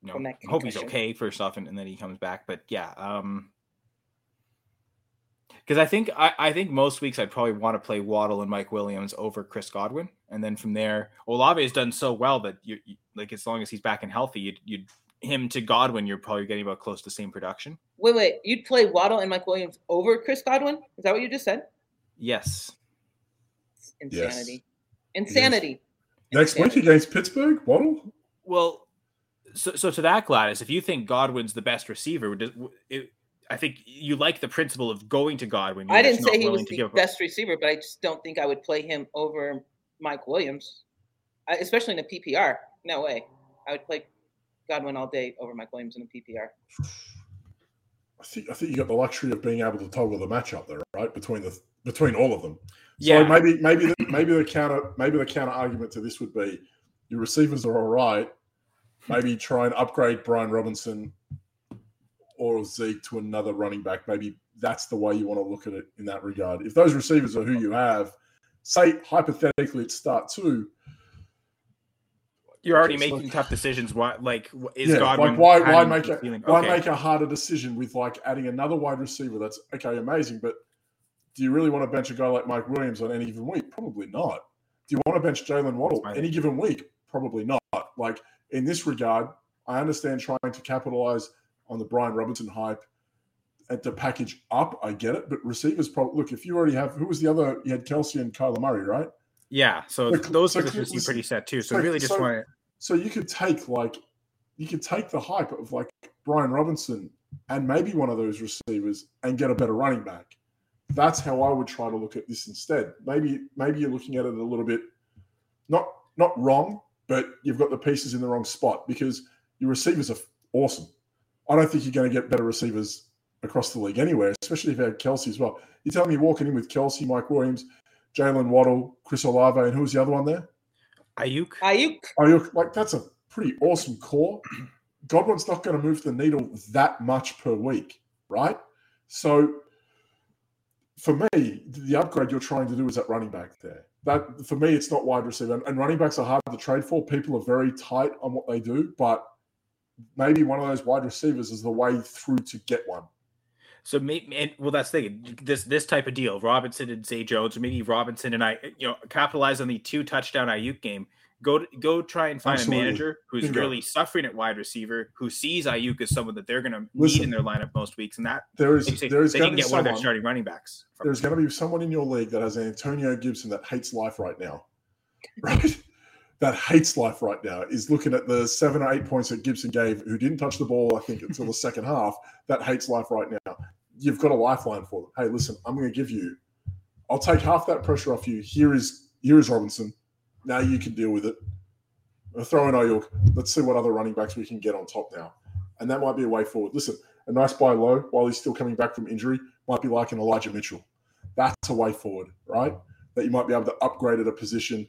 You know, hope he's okay first off, and, and then he comes back. But yeah, um, because I think I, I think most weeks I'd probably want to play Waddle and Mike Williams over Chris Godwin, and then from there, Olave has done so well that you, you like as long as he's back and healthy, you'd, you'd him to Godwin, you're probably getting about close to the same production. Wait, wait. You'd play Waddle and Mike Williams over Chris Godwin? Is that what you just said? Yes, Insanity. Insanity. Next week against Pittsburgh, Waddle. Well, so so to that Gladys, if you think Godwin's the best receiver, does, it, I think you like the principle of going to Godwin. I You're didn't say he was the give up- best receiver, but I just don't think I would play him over Mike Williams, I- especially in a PPR. No way. I would play Godwin all day over Mike Williams in a PPR. I think I think you got the luxury of being able to toggle the matchup there, right? Between the between all of them. So Yeah. maybe maybe the, maybe the counter maybe the counter argument to this would be your receivers are all right. Maybe try and upgrade Brian Robinson or Zeke to another running back. Maybe that's the way you want to look at it in that regard. If those receivers are who you have, say hypothetically at start two, You're already making tough decisions. Why, like, is yeah, Godwin? like why why make a feeling- why okay. make a harder decision with like adding another wide receiver? That's okay, amazing, but do you really want to bench a guy like Mike Williams on any given week? Probably not. Do you want to bench Jalen Waddle any given week? Probably not. Like in this regard, I understand trying to capitalize on the Brian Robinson hype and to package up. I get it, but receivers probably look if you already have who was the other? You had Kelce and Kyler Murray, right? Yeah, so Look, those so positions seem pretty set too. So so- really, just so- want to. So you could take like you could take the hype of like Brian Robinson and maybe one of those receivers and get a better running back. That's how I would try to look at this instead. Maybe maybe you're looking at it a little bit not not wrong, but you've got the pieces in the wrong spot because your receivers are awesome. I don't think you're going to get better receivers across the league anywhere, especially if you had Kelce as well. You tell me walking in with Kelce, Mike Williams, Jalen Waddle, Chris Olave, and who was the other one there? Aiyuk. Aiyuk, you're like that's a pretty awesome core. Godwin's not going to move the needle that much per week, right? So for me, the upgrade you're trying to do is at running back there. That for me, it's not wide receiver. And, and running backs are hard to trade for. People are very tight on what they do, but maybe one of those wide receivers is the way through to get one. So maybe, and, well, that's the thing. This this type of deal, Robinson and Zay Jones, or maybe Robinson and I, you know, capitalize on the two touchdown Aiyuk game. Go to, go try and find Absolutely. a manager who's Bingo. really suffering at wide receiver, who sees Aiyuk as someone that they're going to need in their lineup most weeks, and that There is say, there is they going can to be get one of their someone. starting running backs. there's going to be someone in your league that has Antonio Gibson that hates life right now, right? that hates life right now is looking at the seven or eight points that Gibson gave, who didn't touch the ball, I think, until the second half. That hates life right now. You've got a lifeline for them. Hey, listen, I'm going to give you. I'll take half that pressure off you. Here is Here is Robinson. Now you can deal with it. Throw in Aiyuk. Let's see what other running backs we can get on top now. And that might be a way forward. Listen, a nice buy low while he's still coming back from injury might be like an Elijah Mitchell. That's a way forward, right? That you might be able to upgrade at a position.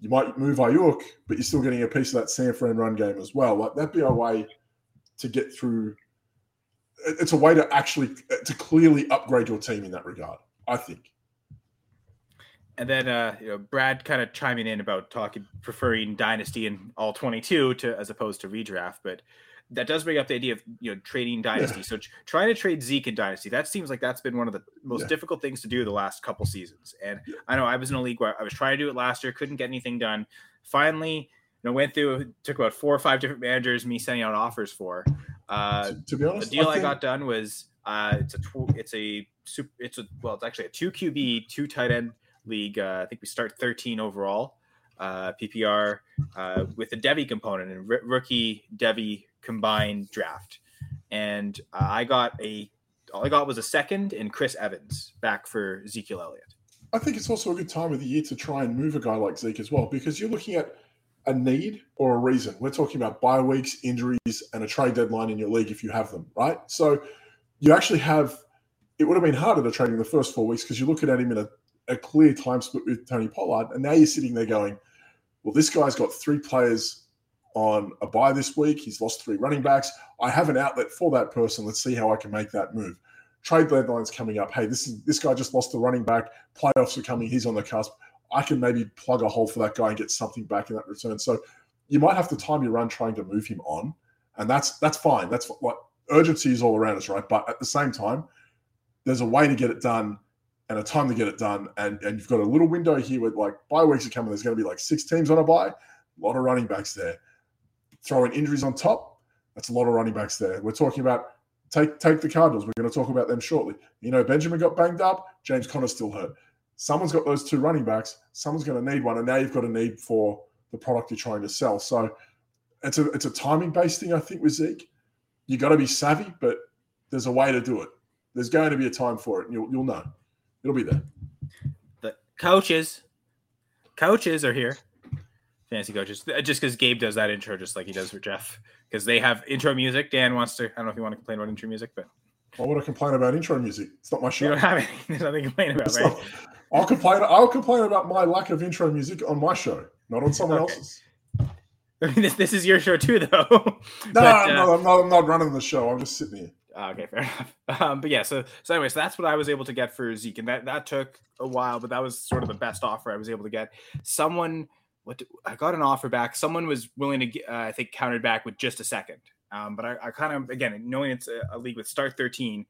You might move Aiyuk, but you're still getting a piece of that San Fran run game as well. Like that'd be a way to get through. It's a way to actually to clearly upgrade your team in that regard. I think. And then uh, you know Brad kind of chiming in about talking preferring dynasty in all 22 to as opposed to redraft, but that does bring up the idea of you know trading dynasty. Yeah. So trying to trade Zeke in dynasty, that seems like that's been one of the most yeah. difficult things to do the last couple seasons. And yeah. I know I was in a league where I was trying to do it last year, couldn't get anything done. Finally, you know, went through, took about four or five different managers, me sending out offers for. Uh, to, to be honest, the deal I, think... I got done was uh, it's a tw- it's a super, it's a well, it's actually a two QB, two tight end league. Uh, I think we start 13 overall uh, PPR uh, with a Devy component and r- rookie Devy combined draft. And uh, I got a all I got was a second and Chris Evans back for Ezekiel Elliott. I think it's also a good time of the year to try and move a guy like Zeke as well because you're looking at a need or a reason. We're talking about bye weeks, injuries, and a trade deadline in your league if you have them, right? So you actually have. It would have been harder to trade in the first four weeks because you're looking at him in a a clear time split with Tony Pollard, and now you're sitting there going, "Well, this guy's got three players on a buy this week. He's lost three running backs. I have an outlet for that person. Let's see how I can make that move." Trade deadline's coming up. Hey, this is this guy just lost the running back. Playoffs are coming. He's on the cusp. I can maybe plug a hole for that guy and get something back in that return. So you might have to time your run trying to move him on, and that's that's fine. That's what urgency is all around us, right? But at the same time, there's a way to get it done and a time to get it done. And, and you've got a little window here with like bye weeks are coming. There's going to be like six teams on a bye, a lot of running backs there. Throwing injuries on top, that's a lot of running backs there. We're talking about take take the Cardinals. We're going to talk about them shortly. You know, Benjamin got banged up. James Conner still hurt. Someone's got those two running backs. Someone's going to need one, and now you've got a need for the product you're trying to sell. So it's a it's a timing based thing, I think, with Zeke. You got to be savvy, but there's a way to do it. There's going to be a time for it, and you'll you'll know. It'll be there. The coaches, coaches are here. Fantasy coaches, uh, just because Gabe does that intro, just like he does for Jeff, because they have intro music. Dan wants to. I don't know if you want to complain about intro music, but why would I complain about intro music? It's not my show. You don't have anything. There's nothing to complain about, right? Not, I'll complain. I'll complain about my lack of intro music on my show, not on someone okay. else's. I mean, this, this is your show too, though. no, but, uh, no, I'm not. I'm not running the show. I'm just sitting here. Ah, okay, fair enough. Um, but yeah, so so anyway, so that's what I was able to get for Zeke, and that that took a while, but that was sort of the best offer I was able to get. Someone, what I got an offer back. Someone was willing to, uh, I think, countered back with just a second. Um, but I, I kind of again knowing it's a, a, league with start thirteen,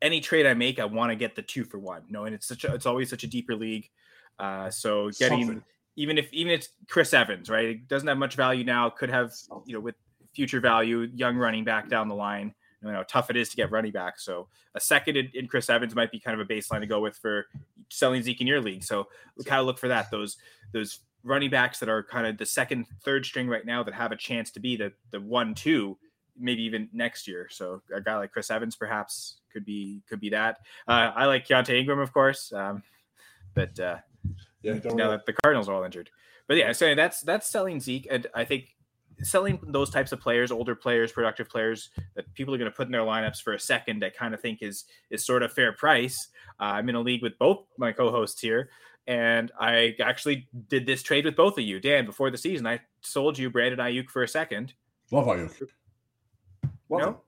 any trade I make, I want to get the two for one. Knowing it's such a, it's always such a deeper league. Uh, so getting Something. even if even it's Chris Evans, right? It doesn't have much value now. Could have you know with future value, young running back down the line you know how tough it is to get running back. So a second in, in, Chris Evans might be kind of a baseline to go with for selling Zeke in your league. So kind of look for that. Those those running backs that are kind of the second, third string right now that have a chance to be the the one, two, maybe even next year. So a guy like Chris Evans perhaps could be could be that. Uh, I like Keaontay Ingram, of course, um, but uh, yeah, now that the Cardinals are all injured. But yeah, so that's that's selling Zeke, and I think selling those types of players, older players, productive players that people are going to put in their lineups for a second, I kind of think is is sort of fair price. Uh, I'm in a league with both my co-hosts here, and I actually did this trade with both of you, Dan. Before the season, I sold you Brandon Aiyuk for a second. Love Aiyuk. Love no?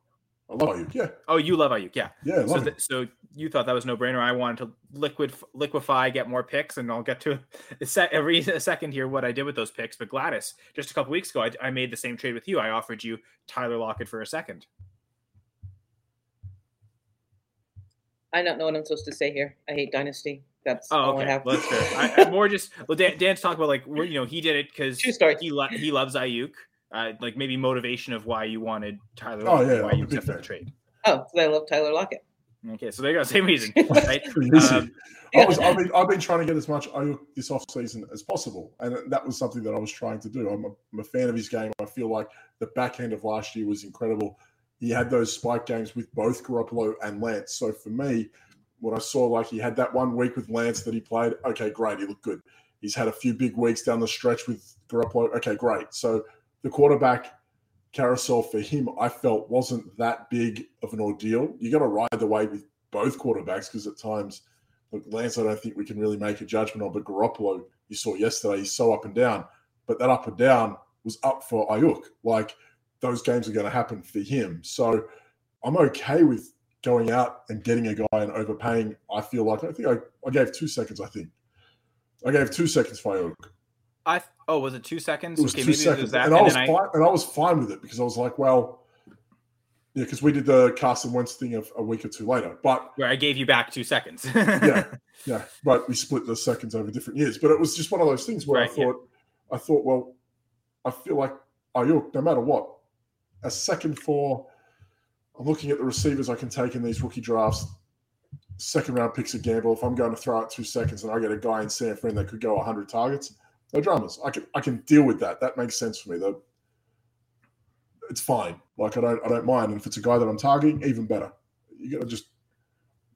I love Aiyuk. Yeah. Oh, you love Aiyuk. Yeah. Yeah. So, th- so you thought that was no brainer. I wanted to liquid liquefy, get more picks, and I'll get to a, sec- a, re- a second here what I did with those picks. But Gladys, just a couple weeks ago, I, I made the same trade with you. I offered you Tyler Lockett for a second. I don't know what I'm supposed to say here. I hate Dynasty. That's oh, okay. Well, that's fair. I, I more just well, Dan, Dan's talking about like you know he did it because he lo- he loves Aiyuk uh, like maybe motivation of why you wanted Tyler, oh, yeah, why you accepted the trade. Oh, because I love Tyler Lockett. Okay, so there you go. Same reason, right? um, I was, I've been, I've been trying to get as much Aiyuk this off season as possible, and that was something that I was trying to do. I'm a, I'm a fan of his game. I feel like the back end of last year was incredible. He had those spike games with both Garoppolo and Lance. So for me, when I saw like he had that one week with Lance that he played, okay, great, he looked good. He's had a few big weeks down the stretch with Garoppolo. Okay, great. So the quarterback carousel for him, I felt wasn't that big of an ordeal. You got to ride the wave with both quarterbacks because at times, look, Lance, I don't think we can really make a judgment on, but Garoppolo, you saw yesterday, he's so up and down. But that up and down was up for Aiyuk. Like those games are going to happen for him. So I'm okay with going out and getting a guy and overpaying. I feel like I think I, I gave two seconds. I think I gave two seconds for Aiyuk. I oh, was it two seconds? It was okay, two seconds, that, and, and, I was fine, and I was fine with it because I was like, well, yeah, because we did the Carson Wentz thing a, a week or two later, but where I gave you back two seconds. yeah, yeah, but we split the seconds over different years. But it was just one of those things where right, I thought, yeah. I thought, well, I feel like Aiyuk, no matter what, a second for. I'm looking at the receivers I can take in these rookie drafts. Second round picks a gamble. If I'm going to throw out two seconds and I get a guy in San Fran that could go 100 targets, no dramas. I can I can deal with that. That makes sense for me. Though it's fine. Like I don't I don't mind. And if it's a guy that I'm targeting, even better. You got to just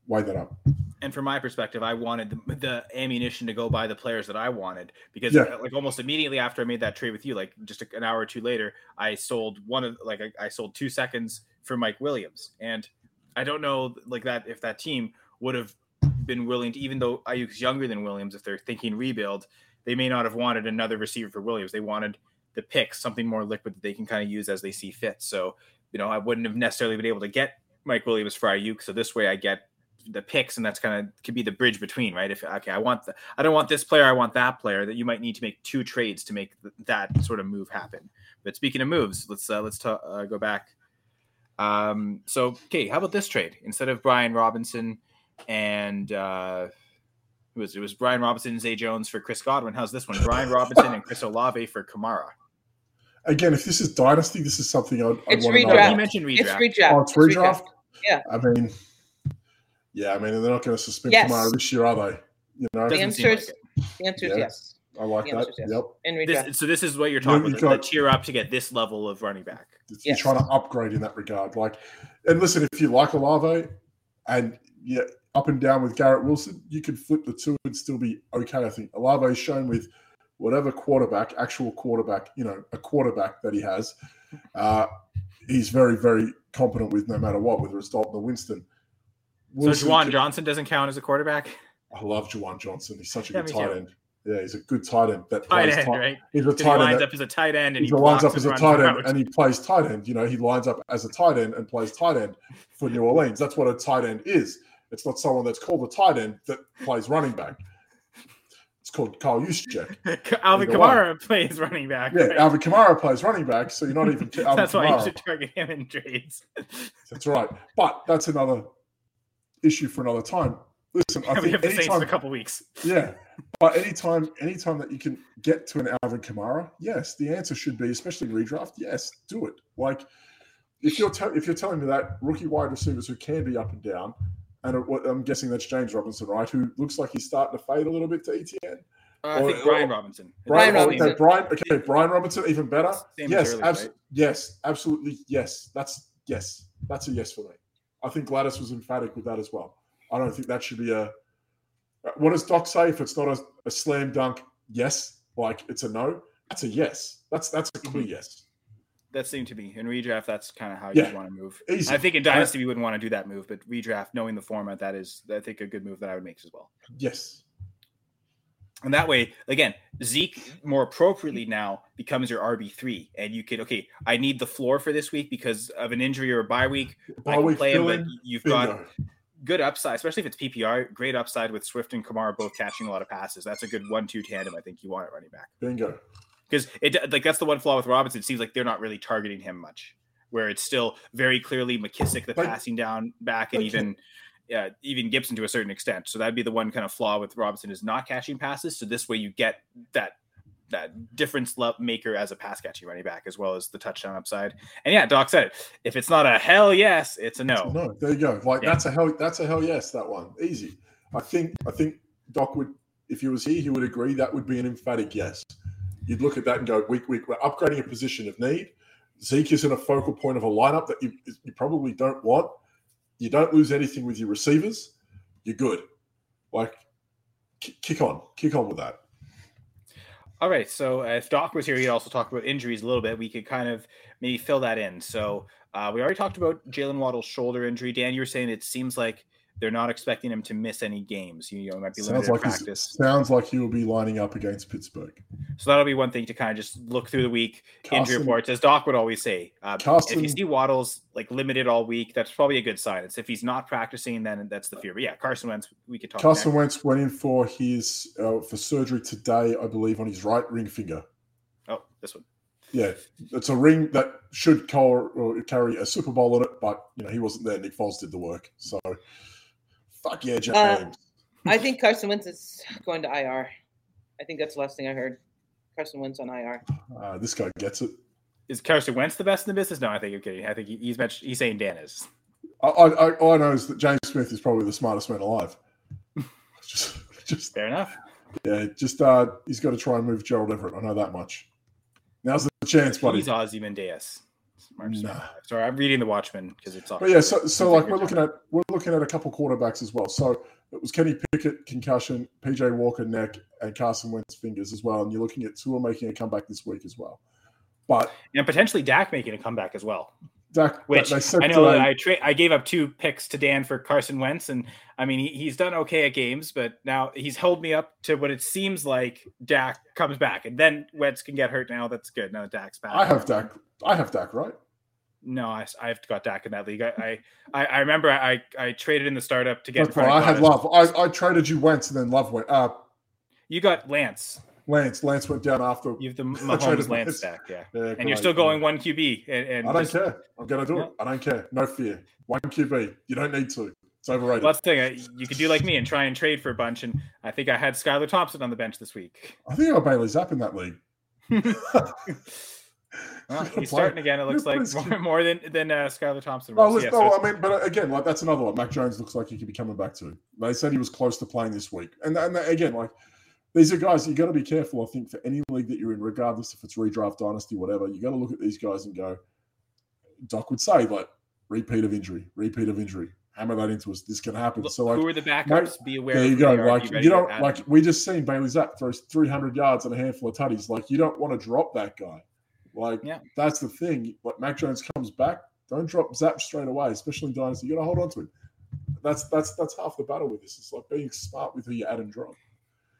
weigh that up. And from my perspective, I wanted the, the, ammunition to go by the players that I wanted because, yeah. Uh, like, almost immediately after I made that trade with you, like just an hour or two later, I sold one of like I, I sold two seconds for Mike Williams, and I don't know like that if that team would have been willing to, even though Aiyuk's younger than Williams, if they're thinking rebuild, they may not have wanted another receiver for Williams. They wanted the picks, something more liquid that they can kind of use as they see fit. So, you know, I wouldn't have necessarily been able to get Mike Williams for Aiyuk. So this way I get the picks, and that's kind of could be the bridge between, right? If okay, I want the, I don't want this player, I want that player. That you might need to make two trades to make th- that sort of move happen. But speaking of moves, let's uh, let's uh, go back. Um, so okay, how about this trade instead of Brian Robinson and uh, it was it was Brian Robinson and Zay Jones for Chris Godwin. How's this one? Brian Robinson and Chris Olave for Kamara. Again, if this is dynasty, this is something I'd, I'd want redraft. to know. You mentioned redraft. It's redraft. Oh, it's redraft. Yeah. I mean, yeah. I mean, they're not going to suspend yes. Kamara this year, are they? You know, the answer is like the answer is yes. I like that. Yes. Yep. In this, so this is what you're talking you about. Got, the up to get this level of running back. You're yes. trying to upgrade in that regard. Like, and listen, if you like Olave, and yeah, up and down with Garrett Wilson, you could flip the two and still be okay. I think Olave is shown with whatever quarterback, actual quarterback, you know, a quarterback that he has, uh, he's very, very competent with no matter what, whether it's Dalton or Winston. Wilson, so Juwan Johnson doesn't count as a quarterback? I love Juwan Johnson. He's such a yeah, good tight too. end. Yeah, he's a good tight end. That tight end, tight, right? He's a tight he lines end. up as a tight end, and he, he lines up as a tight end, and he plays tight end. You know, he lines up as a tight end and plays tight end for New Orleans. That's what a tight end is. It's not someone that's called a tight end that plays running back. It's called Kyle Juszczyk. Alvin Kamara plays running back. Yeah, right? Alvin Kamara plays running back, so you're not even. Alvin that's Kamara. why you should target him in trades. that's right, but that's another issue for another time. Listen, I think we have a couple weeks. Yeah, but anytime, anytime that you can get to an Alvin Kamara, yes, the answer should be, especially redraft, yes, do it. Like if you're te- if you're telling me that rookie wide receivers who can be up and down and I'm guessing that's James Robinson, right? Who looks like he's starting to fade a little bit to ETN. Uh, I think Brian Robinson. Brian, Brian Robinson. Okay, Brian. Okay, Brian Robinson, even better. Same yes, early, abs- right? yes, absolutely, yes. That's yes, that's a yes for me. I think Gladys was emphatic with that as well. I don't think that should be a. What does Doc say? If it's not a, a slam dunk, yes, like it's a no. That's a yes. That's that's a clear mm-hmm. yes that seemed to be in redraft. That's kind of how yeah. you want to move. Easy. I think in dynasty we wouldn't want to do that move, but redraft, knowing the format, that is, I think, a good move that I would make as well. Yes. And that way, again, Zeke more appropriately now becomes your RB three, and you could okay. I need the floor for this week because of an injury or a bye week. Bye I can play him, but you've got good upside, especially if it's PPR. Great upside with Swift and Kamara both catching a lot of passes. That's a good one-two tandem. I think you want it running back. Bingo because it like that's the one flaw with Robinson. It seems like they're not really targeting him much, where it's still very clearly McKissic the passing down back, and even yeah, even Gibson to a certain extent. So that'd be the one kind of flaw with Robinson is not catching passes. So this way you get that that difference maker as a pass catching running back as well as the touchdown upside. And yeah, Doc said it. If it's not a hell yes, it's a no. No, there you go. Like yeah. that's a hell that's a hell yes, that one. Easy. I think I think Doc would if he was here, he would agree that would be an emphatic yes you'd look at that and go, week, week, we're upgrading a position of need. Zeke is in a focal point of a lineup that you, you probably don't want. You don't lose anything with your receivers. You're good. Like, kick on, kick on with that. All right. So if Doc was here, he'd also talk about injuries a little bit. We could kind of maybe fill that in. So uh, we already talked about Jalen Waddle's shoulder injury. Dan, you were saying it seems like they're not expecting him to miss any games. You know, he might be sounds limited like practice. sounds like he will be lining up against Pittsburgh. So that'll be one thing to kind of just look through the week. Injury Carson- reports, as Doc would always say. Uh, if you see Waddle's like limited all week, that's probably a good sign. It's if he's not practicing, then that's the fear. But yeah, Carson Wentz, we could talk. Carson next. Wentz went in for his uh, for surgery today, I believe, on his right ring finger. Oh, this one. Yeah, it's a ring that should carry a Super Bowl on it, but you know he wasn't there. Nick Foles did the work, so fuck yeah, James. Uh, I think Carson Wentz is going to IR. I think that's the last thing I heard. Carson Wentz on IR. Uh, this guy gets it. Is Carson Wentz the best in the business? No, I think you're kidding. I think he's mentioned, he's saying Dan is. I, I, I, all I know is that James Smith is probably the smartest man alive. just, just Fair enough. yeah, just uh, he's got to try and move Gerald Everett. I know that much. Now's the chance, buddy. He's Ozymandias. Nah. Sorry, I'm reading the Watchmen because it's. But yeah, so, so like we're looking at we're looking at a couple quarterbacks as well. So it was Kenny Pickett concussion, PJ Walker neck, and Carson Wentz fingers as well. And you're looking at Tua making a comeback this week as well. But and potentially Dak making a comeback as well. Dak, Which I know today- I tra- I gave up two picks to Dan for Carson Wentz, and I mean he, he's done okay at games, but now he's held me up to what it seems like Dak comes back, and then Wentz can get hurt. Now that's good. Now Dak's back. I have Dak. I have Dak, right? No, I, I've got Dak in that league. I I, I remember I I traded in the startup to get. in That's front why of I had Love. I, I traded you Wentz and then Love went. Uh, You got Lance. Lance. Lance went down after. You have the Mahomes Lance stack, yeah. Yeah, And you're still great. going one QB, and, and I don't just- care. I'm gonna do Yeah. it. I don't care. No fear. One QB. You don't need to. It's overrated. Well, that's the thing. You could do like me and try and trade for a bunch. And I think I had Skylar Thompson on the bench this week. I think I Bailey Zappe in that league. Well, he's starting again. It looks like more, more than than uh, Skylar Thompson. No, Was. listen, Yeah, so no, it's- I mean, but again, like that's another one. Mac Jones looks like he could be coming back to. They said he was close to playing this week, and and again, like these are guys you got to be careful. I think for any league that you're in, regardless if it's redraft, dynasty, whatever, you got to look at these guys and go. Doc would say like repeat of injury, repeat of injury. Hammer that into us. This can happen. Look, So like, who are the backups? be aware. there you who go. are, Like be you don't like we just seen Bailey Zappe throws 300 yards and a handful of tutties. Like you don't want to drop that guy. Like Yeah. that's the thing. Like Mac Jones comes back, don't drop Zappe straight away, especially in dynasty. You got to hold on to him. That's that's that's half the battle with this. It's like being smart with who you add and drop.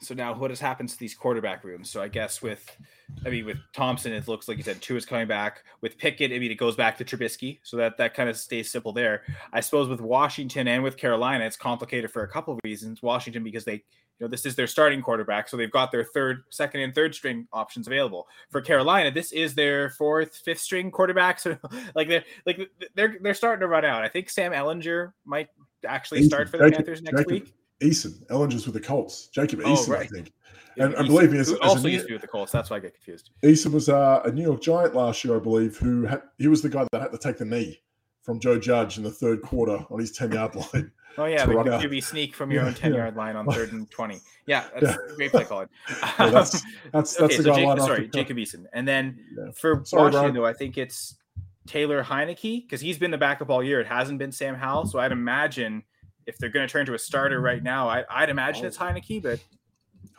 So now, what has happened to these quarterback rooms? So I guess with, I mean, with Thompson, it looks like you said two is coming back. With Pickett, I mean, it goes back to Trubisky, so that that kind of stays simple there. I suppose with Washington and with Carolina, it's complicated for a couple of reasons. Washington because they, you know, this is their starting quarterback, so they've got their third, second, and third string options available. For Carolina, this is their fourth, fifth string quarterback. So like they're like they're they're starting to run out. I think Sam Ehlinger might actually start for the Panthers next week. Eason, Ehlinger's with the Colts. Jacob Oh, Eason, I think. And- and believe me, as- as also new- used to be with the Colts. That's why I get confused. Eason was uh, a New York Giant last year, I believe, who had he was the guy that had to take the knee from Joe Judge in the third quarter on his 10 yard line. Oh yeah, to the. QB sneak from your Yeah, own ten yeah. yard line on third and twenty. Yeah, that's great play calling. Yeah, that's that's that's okay, the so guy Jake, sorry, Jacob Eason, and then Yeah. for Sorry, Washington Brian. though, I think it's Taylor Heinicke because he's been the backup all year. It hasn't been Sam Howell, so I'd imagine if they're going to turn to a starter right now, I, I'd imagine Oh. it's Heinicke, but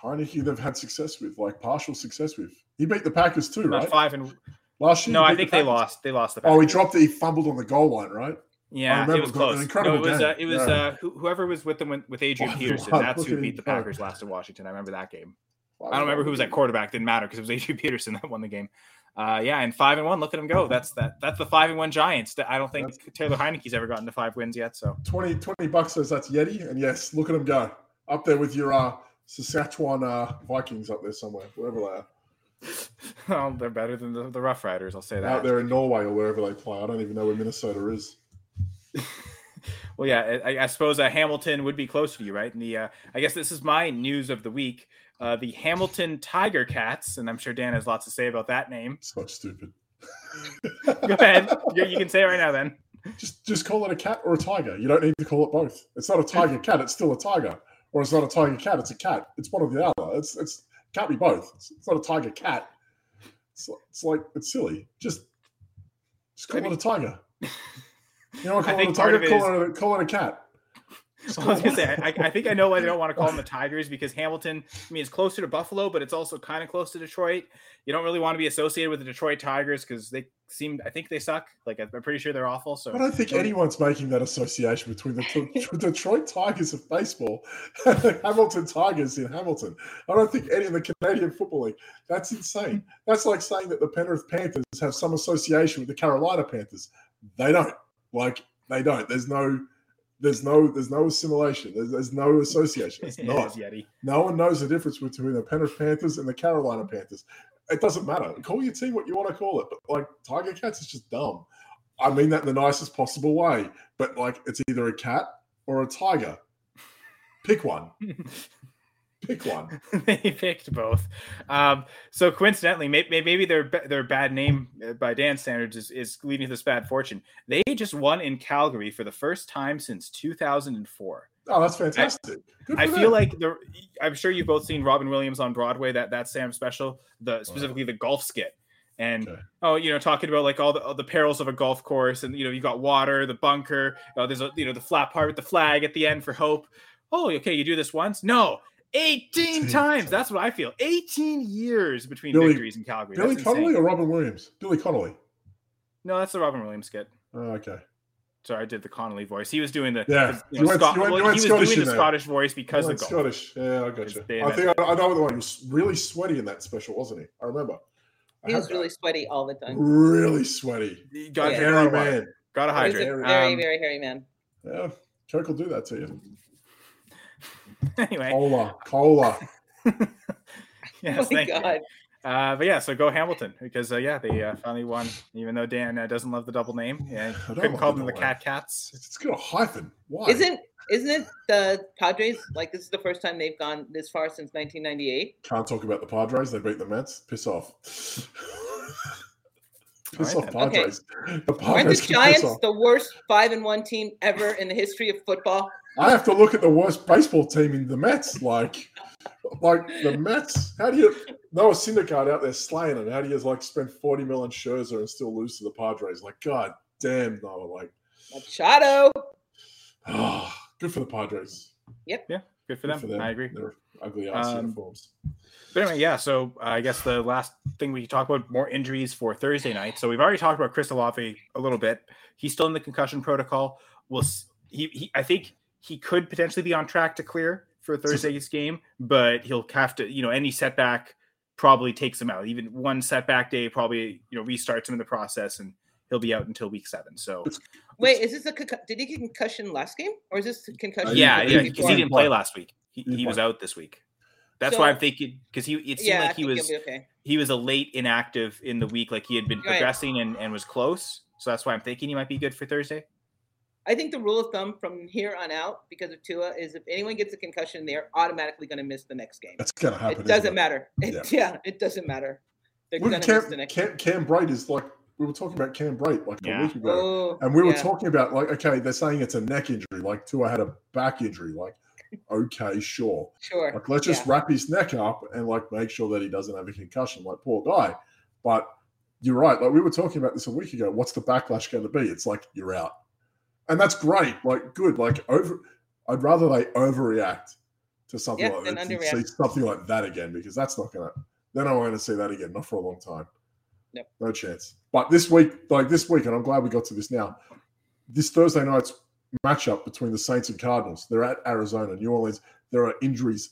Heinicke they've had success with, like partial success with. He beat the Packers too, right? five and Last year. no, I think the they lost. They lost the. Oh, he dropped it. He fumbled on the goal line, right? Yeah, it was it an close. incredible no, it was game. uh, it was Yeah. uh, whoever was with them with, with Adrian Oh, Peterson. God, That's look who beat the go. Packers last in Washington. I remember that game. I don't remember who was at quarterback. Didn't matter because it was Adrian Peterson that won the game. Uh, yeah, and five and one. Look at him go. That's that. That's the five and one Giants. I don't think Taylor Heinicke's ever gotten to five wins yet. So 20, 20 bucks says that's Yeti, and yes, look at him go up there with your uh, Saskatchewan uh, Vikings up there somewhere, wherever they are, well, they're better than the, the Rough Riders. I'll say that. out there in Norway or wherever they play. I don't even know where Minnesota is. Well, yeah, I, I suppose uh, Hamilton would be close to you, right? And the uh, I guess this is my news of the week. Uh, the Hamilton Tiger Cats, and I'm sure Dan has lots to say about that name. So stupid. Go ahead. you, you can say it right now, then. Just just call it a cat or a tiger. You don't need to call it both. It's not a tiger cat. It's still a tiger. Or it's not a tiger cat. It's a cat. It's one or the other. It's it's can't be both. It's, it's not a tiger cat. It's, it's like it's silly. Just just call I mean- it a tiger. You know, call it a tiger. it Call it a, call it a cat. Well, I was gonna say, I, I think I know why they don't want to call them the Tigers because Hamilton, I mean, it's closer to Buffalo, but it's also kind of close to Detroit. You don't really want to be associated with the Detroit Tigers because they seem, I think they suck. Like, I'm pretty sure they're awful. So I don't think anyone's making that association between the Detroit Tigers of baseball and the Hamilton Tigers in Hamilton. I don't think any of the Canadian Football League. That's insane. That's like saying that the Penrith Panthers have some association with the Carolina Panthers. They don't. Like, they don't. There's no. There's no there's no assimilation. There's, there's no association. It's not. Yeti. No one knows the difference between the Penrith Panthers and the Carolina Panthers. It doesn't matter. Call your team what you want to call it, but like Tiger Cats is just dumb. I mean that in the nicest possible way, but like it's either a cat or a tiger. Pick one. Pick one. they picked both. Um, so coincidentally, maybe, maybe their their bad name uh, by Dan standards is, is leading to this bad fortune. They just won in Calgary for the first time since 2004. Oh, that's fantastic. For I feel like the I'm sure you've both seen Robin Williams on Broadway that that Sam special, the specifically the golf skit. And Okay. oh, you know, talking about like all the all the perils of a golf course, and you know, you got water, the bunker. Uh, there's a you know the flat part with the flag at the end for hope. Oh, okay, you do this once? No, 18 18 times. times. That's what I feel. 18 years between Billy- victories in Calgary. Billy That's insane. Connolly or Robin Williams? Billy Connolly. No, that's the Robin Williams skit. Oh, okay. Sorry, I did the Connolly voice. He was doing the Yeah. the, You went- Scot- you went- you went he was Scottish doing the there. Scottish voice because of it's golf. Scottish. Yeah, I got It's you. I think I, I know the one. He was really sweaty in that special, wasn't he? I remember. He had was that. really sweaty all the time. really sweaty. You Got Yeah. to drink a Hairy man. Gotta a hydrate. very, Um, very hairy man. Yeah, Coke will do that to you. anyway, Cola, cola. yes, oh my thank you. god. Uh, but yeah, so go Hamilton because uh, yeah, they uh, finally won. Even though Dan uh, doesn't love the double name, yeah, I don't couldn't call them the Cat Cats. It's got a hyphen. Why? Isn't isn't it the Padres like this is the first time they've gone this far since 1998? Can't talk about the Padres. They beat the Mets. Piss off. Piss All off, right, then. Padres. The Aren't the Giants the worst five and one team ever in the history of football? I have to look at the worst baseball team in the Mets. Like, like the Mets. How do you? Noah Syndergaard out there slaying them. How do you like spend forty million Scherzer and still lose to the Padres? Like, god damn, Noah. Like, Machado. ah, good for the Padres. Good for Good them. for them. I agree. They're ugly ass Um, uniforms. But anyway, yeah. So uh, I guess the last thing we can talk about more injuries for Thursday night. So we've already talked about Chris Olave a little bit. He's still in the concussion protocol. We'll he, he I think he could potentially be on track to clear for Thursday's game, but he'll have to you know any setback probably takes him out. Even one setback day probably you know restarts him in the process, and he'll be out until week seven. So Wait, is this a concu- did he get concussion last game or is this a concussion? Uh, yeah, he- yeah, he because he didn't play last week. He, He he was out this week. That's So- why I'm thinking because he it seemed yeah, like he was he'll okay. he was a late inactive in the week, like he had been Right. progressing and, and was close. So that's why I'm thinking he might be good for Thursday. I think the rule of thumb from here on out, because of Tua, is if anyone gets a concussion, they're automatically going to miss the next game. That's gonna happen. It doesn't isn't matter. It, yeah. it doesn't matter. They're going to miss Cam, the next. Cam, Cam Bright is like we were talking about Cam Bright like Yeah. a week ago. Oh, And we were yeah. talking about like, okay, they're saying it's a neck injury, like Tua had a back injury. Like, okay, sure. Sure. Like, let's just Yeah. wrap his neck up and like make sure that he doesn't have a concussion. Like, poor guy. But you're right. Like we were talking about this a week ago. What's the backlash going to be? It's like you're out, and that's great. Like, good. Like over. I'd rather they overreact to something Yeah, like that see something like that again because that's not gonna. Not going to see that again. Not for a long time. Yep. No chance. But this week, like this week, and I'm glad we got to this now. This Thursday night's matchup between the Saints and Cardinals. They're at Arizona, New Orleans. There are injuries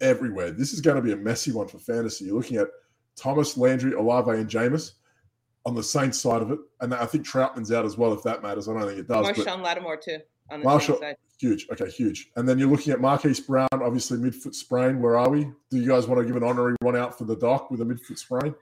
everywhere. This is going to be a messy one for fantasy. You're looking at Thomas, Landry, Olave, and Jameis on the Saints side of it, and I think Trautman's out as well. If that matters, I don't think it does. Marshon Lattimore too on the Marshall- side. huge. Okay, huge. And then you're looking at Marquise Brown, obviously midfoot sprain. Where are we? Do you guys want to give an honorary one out for the doc with a midfoot sprain?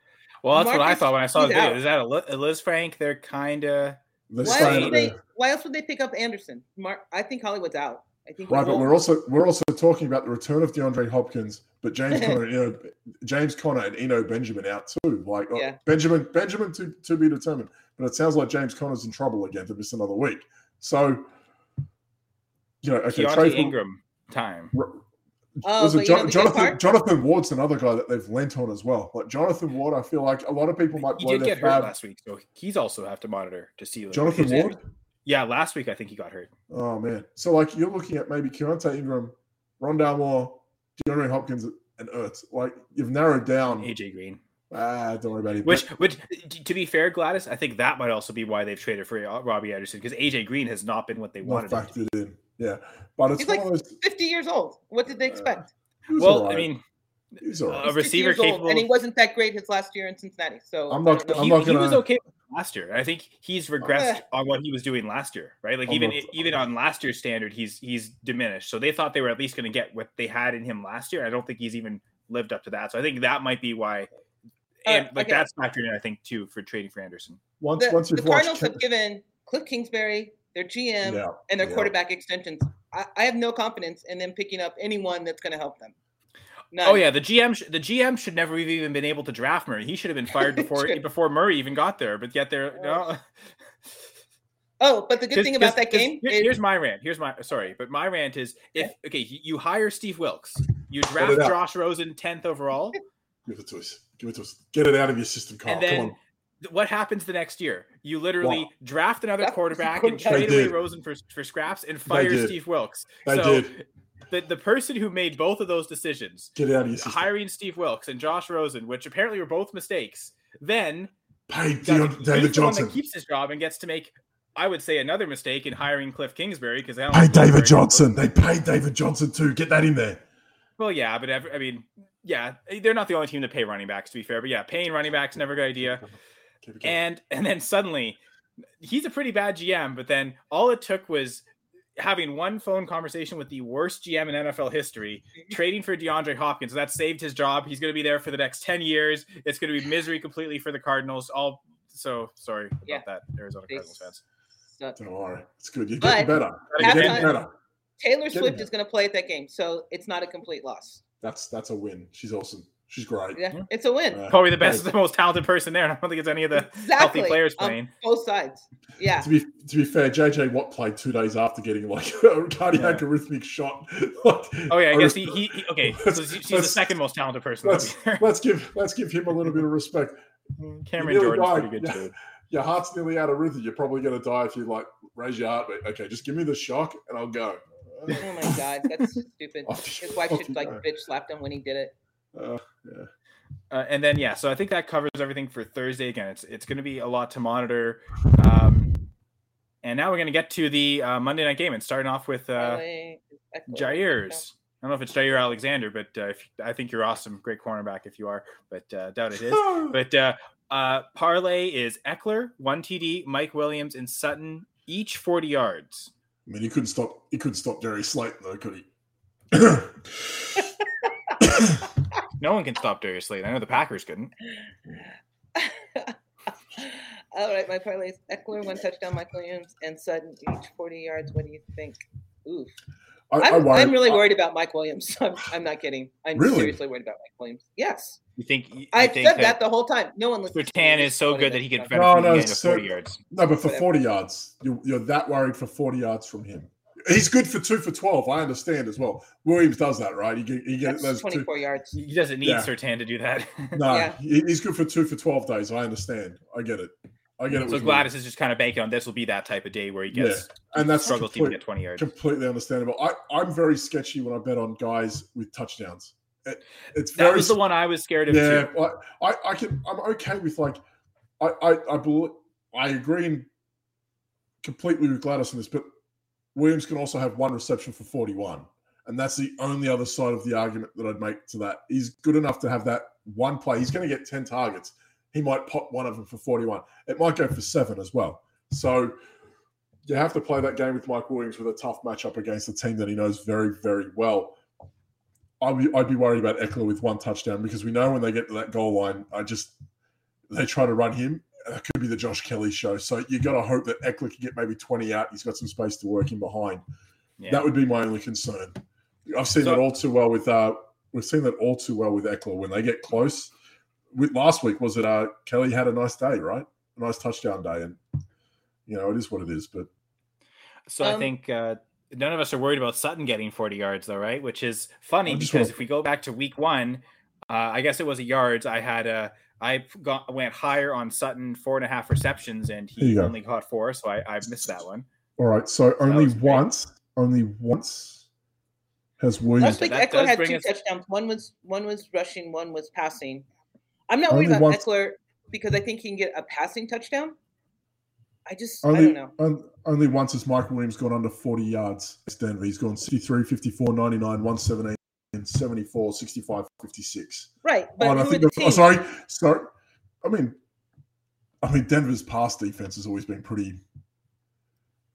Well, that's what I thought when I saw the video. out. Is that a, Li- a Lisfranc? They're kind of They're Why else, would they, why else would they pick up Anderson? Mark, I think Hollywood's out. I think Right, he but won't. we're also we're also talking about the return of DeAndre Hopkins, but James Conner, you know, James Conner and Eno Benjamin out too. Like uh, Yeah. Benjamin, Benjamin to, to be determined. But it sounds like James Conner's in trouble again to miss another week. So, you know, okay, Keaontay Ingram time. Oh, was it but you know Jon- the good Jonathan? part? Jonathan Ward's another guy that they've lent on as well. Like Jonathan Ward, I feel like a lot of people might He blow did their get hurt last week, so he's also have to monitor to see. like, Jonathan Ward. injury. Yeah, last week I think he got hurt. Oh man. So like you're looking at maybe Keaontay Ingram, Rondale Moore, DeAndre Hopkins, and Ertz. Like you've narrowed down. AJ Green. Ah, don't worry about it. Which, which, to be fair, Gladys, I think that might also be why they've traded for uh, Robbie Anderson because AJ Green has not been what they not wanted. him to factored in. Yeah, but it's like of those. 50 years old. What did they Uh, expect? he was Well, all I mean, He was all right. a He's 50 receiver years old, and he wasn't that great his last year in Cincinnati. So I'm not. I'm he, not he was okay last year. I think he's regressed on what he was doing last year, right? Like I'm even not- even on last year's standard, he's he's diminished. So they thought they were at least going to get what they had in him last year. I don't think he's even lived up to that. So I think that might be why. And Uh, like okay. that's factored in, I think, too, for trading for Anderson. once The, once the you've watched. Cardinals have given Cliff Kingsbury their GM yeah, and their yeah. quarterback extensions. I, I have no confidence in them picking up anyone that's going to help them. None. Oh yeah, the GM sh- the GM should never have even been able to draft Murray. He should have been fired before before Murray even got there. But yet they're no. Oh, oh but the good 'Cause- thing about 'cause- that 'cause game here- is here's my rant. Here's my sorry, but my rant is if okay, you you hire Steve Wilks, you draft. Josh Rosen tenth overall, Give it to us. Give it to us. Get it out of your system, Carl. and then Come on. what happens the next year? You literally What? draft another Draft quarterback and trade away. Rosen for for scraps and fire. Steve Wilks. They so did. The the person who made both of those decisions, Get out of your system. hiring Steve Wilks and Josh Rosen, which apparently were both mistakes, then Pay David Johnson. keeps his job and gets to make, I would say, another mistake in hiring Cliff Kingsbury because Pay David Johnson. They paid David Johnson too. Get that in there. Well, yeah, but every, I mean, yeah, they're not the only team to pay running backs. To be fair, but yeah, paying running backs never a good idea. Keep it going. And and then suddenly, he's a pretty bad GM. But then all it took was having one phone conversation with the worst GM in NFL history, mm-hmm. trading for DeAndre Hopkins. That saved his job. He's going to be there for the next ten years. It's going to be misery completely for the Cardinals. All so sorry about Yeah. that, Arizona They Cardinals fans. Don't worry. It's good. You're But- getting better. You're getting better. Taylor Swift is going to play at that game, so it's not a complete loss. That's that's a win. She's awesome. She's great. Yeah, Yeah. it's a win. Uh, Probably the best, right. the most talented person there. and I don't think it's any of the exactly. healthy players on playing. both sides. Yeah. To be to be fair, JJ Watt played two days after getting like a cardiac Yeah. arrhythmic shot. Like, Oh yeah, I guess he, he, he okay. Let's- So she's the second most talented person. let's let's give let's give him a little bit of respect. Cameron Jordan's died. pretty good Yeah. too. Your heart's nearly out of rhythm. You're probably going to die if you like raise your heartbeat. Okay, just give me the shock and I'll go. Oh my god, that's stupid. His wife should like go. bitch slapped him when he did it. Uh, yeah. Uh, and then yeah, so I think that covers everything for Thursday. Again, it's it's going to be a lot to monitor. Um, and now we're going to get to the uh, Monday night game and starting off with uh, Jair's. I don't know if it's Jaire Alexander, but uh, if, I think you're awesome, great cornerback if you are, but uh, doubt it is. But uh, uh, parlay is Ekeler, one TD, Mike Williams, and Sutton, each 40 yards. I mean, he couldn't stop. He couldn't stop Darius Slayton though, could he? No one can stop Darius Slayton. I know the Packers couldn't. All right, my parlay is Ekeler, one touchdown, Mike Williams, and Sutton, each 40 yards. What do you think? Oof. I, I I'm, worry- I'm really I- worried about Mike Williams. I'm, I'm not kidding. I'm Really? seriously worried about Mike Williams. Yes. You think? You I've think said that, the whole time. No one listens. to me. Surtain is so good that he could stuff. benefit No, no, so- 40 yards. No, but for Whatever. 40 yards, you're, you're that worried for 40 yards from him. He's good for two for 12. I understand as well. Williams does that, right? He, he gets That's those two. 24 yards. He doesn't need Yeah. Surtain to do that. No, Yeah. he's good for two for 12 days. I understand. I get it. I get it. so with Gladys is just kind of banking on this will be that type of day where he gets And that's struggles to even get 20 yards. completely understandable. I, I'm very sketchy when I bet on guys with touchdowns. It, it's That very was the one I was scared of yeah. too. I, I, I can. I'm okay with like. I, I, I believe. I agree in completely with Gladys on this, but Williams can also have one reception for 41, and that's the only other side of the argument that I'd make to that. He's good enough to have that one play. He's going to get 10 targets. He might pop one of them for 41. It might go for seven as well. So you have to play that game with Mike Williams with a tough matchup against a team that he knows very, very well. I'd be, I'd be worried about Ekeler with one touchdown because we know when they get to that goal line, I just they try to run him. That could be the Josh Kelley show. So you got to hope that Ekeler can get maybe 20 out. He's got some space to work in behind. Yeah. That would be my only concern. I've seen So- that all too well with uh we've seen that all too well with Ekeler when they get close. With last week was it uh Kelley had a nice day, right? A nice touchdown day, and you know it is what it is. But So I Um, think uh, none of us are worried about Sutton getting 40 yards, though, right? Which is funny because wanna- if we go back to week one, uh, I guess it was a yards. I had a I got went higher on Sutton four and a half receptions, and he go. only caught four, so I, I missed that one. All right. So only was great. once, only once has Williams. Last week that Ekeler had two us- touchdowns. One was one was rushing, one was passing. I'm not Only worried about once- Ekeler because I think he can get a passing touchdown. I just I Only, don't know. on- only once has Michael Williams gone under 40 yards. It's Denver. He's gone 63, 54, 99, 117, and 74, 65, 56. Right, but Oh, and I think the oh, sorry, sorry. I mean, I mean, Denver's pass defense has always been pretty,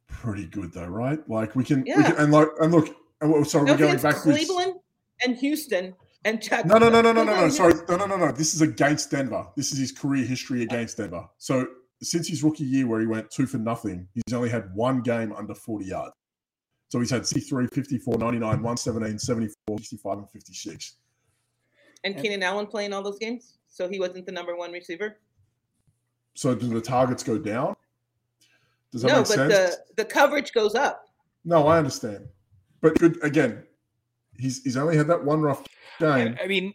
pretty good, though, right? Like we can, we Yeah. can and like, and look, and what- sorry, No we're going backwards. Cleveland and Houston and No, no, no, no, no, no, no. Sorry, no, no, no, no. This is against Denver. This is his career history against Denver. So since his rookie year, where he went two for nothing, he's only had one game under 40 yards. So he's had 63, 54, 99, 117, 74, 65, and 56. And Keenan Allen playing all those games, so he wasn't the number one receiver. So do the targets go down? Does that No, make sense? No, but the the coverage goes up. No, I understand. But good again, he's he's only had that one rough game. I, I mean,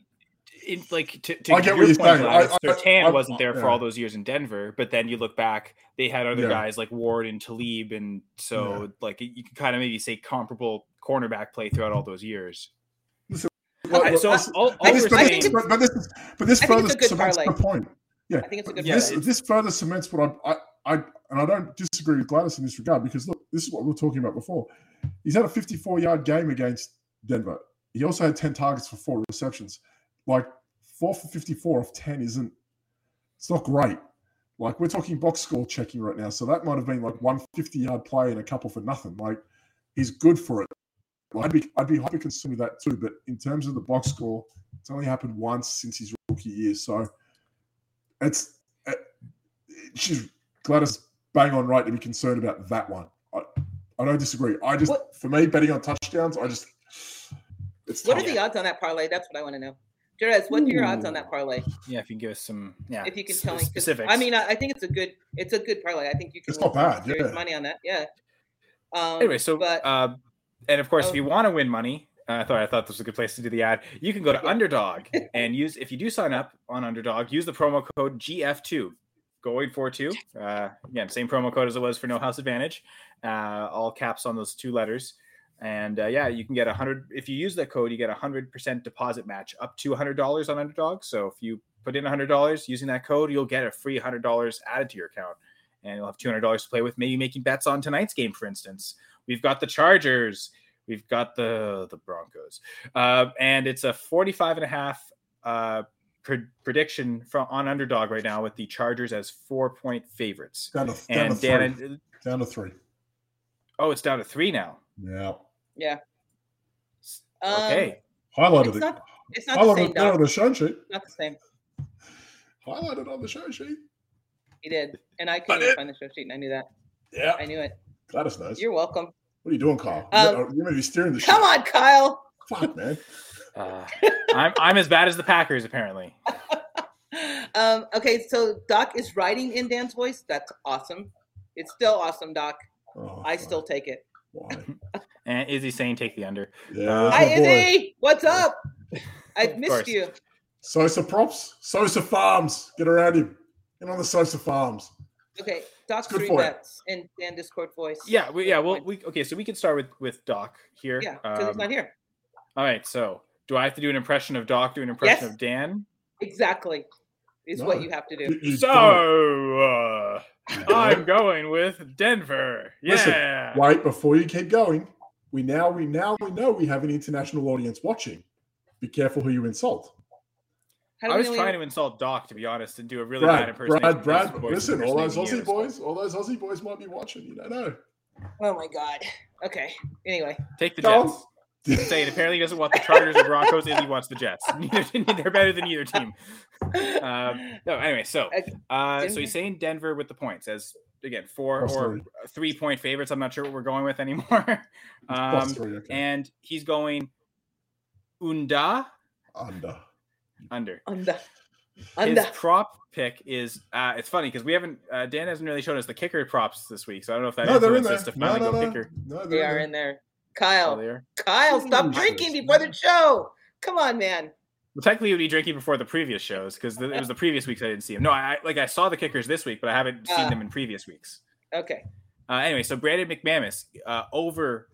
in, like to, to I get your what you're point, saying. Gladys, I- I- Surtain I- wasn't there for all those years in Denver, but then you look back, they had other Yeah. guys like Ward and Talib, and so like you can kind of maybe say comparable cornerback play throughout all those years. Well, Okay, so all, all but this, we're but, saying, this, but, but this, but this further it's a good cements parlay. the point. Yeah, I think it's a good Yeah, this, this further cements what I, I, I, and I don't disagree with Gladys in this regard because look, this is what we were talking about before. He's had a 54 yard game against Denver. He also had 10 targets for four receptions. Like four for 54 off 10 isn't, it's not great. Like we're talking box score checking right now. So that might have been like one 50 yard play and a couple for nothing. Like he's good for it. Well, I'd be, I'd be hyper concerned with that too. But in terms of the box score, it's only happened once since his rookie year. So it's, it, she's Gladys bang on right to be concerned about that one. I, I don't disagree. I just, What- for me, betting on touchdowns, I just, it's What tough. are the odds on that parlay? That's what I want to know. Jerez, what are your odds on that parlay? yeah, if you can give us some, yeah, If you can tell me 'cause specifics. I mean, I, I think it's a good, it's a good parlay. I think you can. It's not win some bad, yeah. money on that. Yeah. Um, anyway, so but uh, and of course, if Oh. you want to win money, uh, I thought I thought this was a good place to do the ad. You can go to Underdog and use if you do sign up on Underdog, use the promo code GF2. Going for two. Uh, again, same promo code as it was for No House Advantage. Uh, all caps on those two letters. And uh, yeah, you can get a hundred. If you use that code, you get a hundred percent deposit match up to a hundred dollars on Underdog. So if you put in a hundred dollars using that code, you'll get a free hundred dollars added to your account, and you'll have two hundred dollars to play with. Maybe making bets on tonight's game, for instance. We've got the Chargers. We've got the the Broncos, uh, and it's a 45 and a half uh, pre- prediction from on underdog right now with the Chargers as four point favorites. down to, down to And three. Dan, down to three. oh, it's down to three now. Yeah. Yeah. Um, Okay, Highlighted It's it. not, it's not the same, it on the show sheet. Not the same. Highlighted on the show sheet. He did, and I couldn't did. find the show sheet, and I knew that. Yeah. I knew it. Gladys nice. You're welcome. What are you doing, Kyle? Um, you're, you're going be steering the Come ship. on, Kyle. Fuck, man. uh, I'm I'm as bad as the Packers apparently. um, okay, so Doc is writing in Dan's voice. That's awesome. It's still awesome, Doc. Oh, I fuck. still take it. Why? And Izzy saying take the under. Yeah. Uh, that's Hi, boy. Izzy. What's up? I've missed course. you. Sosa props. Sosa Farms. Get around him. Get on the Sosa Farms. Okay, Doc's good three for bets in Dan Discord voice. Yeah, we, yeah. Well, we okay. So we can start with with Doc here. yeah, because he's Um, not here. all right. So do I have to do an impression of Doc? Do an impression Yes. of Dan? Exactly, is No. what you have to do. You- you So uh, I'm going with Denver. Listen, Yeah. Wait, before you keep going, we now we now we know we have an international audience watching. Be careful who you insult. I was trying to insult Doc to be honest and do a really bad Brad, impersonation. Brad, Brad, voice listen, all those Aussie boys, all those Aussie boys might be watching. You don't know. Oh my god. Okay. Anyway, Take the No. Jets. He's saying apparently he doesn't want the Chargers or Broncos, and he wants the Jets. Neither, they're better than either team. Um, no, anyway, so uh, so he's saying Denver with the points as again four Plus or three. three point favorites. I'm not sure what we're going with anymore. Um, three, okay. and he's going Unda Under. under. under, His prop pick is uh, it's funny because we haven't uh, Dan hasn't really shown us the kicker props this week, so I don't know if that No, they're in influences there. to No, finally no, go no. kicker. No, They they're are there. in there. Kyle, there. Kyle, stop drinking before the show. Come on, man. Well, technically, he would be drinking before the previous shows because it was the previous weeks I didn't see him. No, I like I saw the kickers this week, but I haven't seen Ah. them in previous weeks. Okay. Uh, anyway, so Brandon McManus uh, over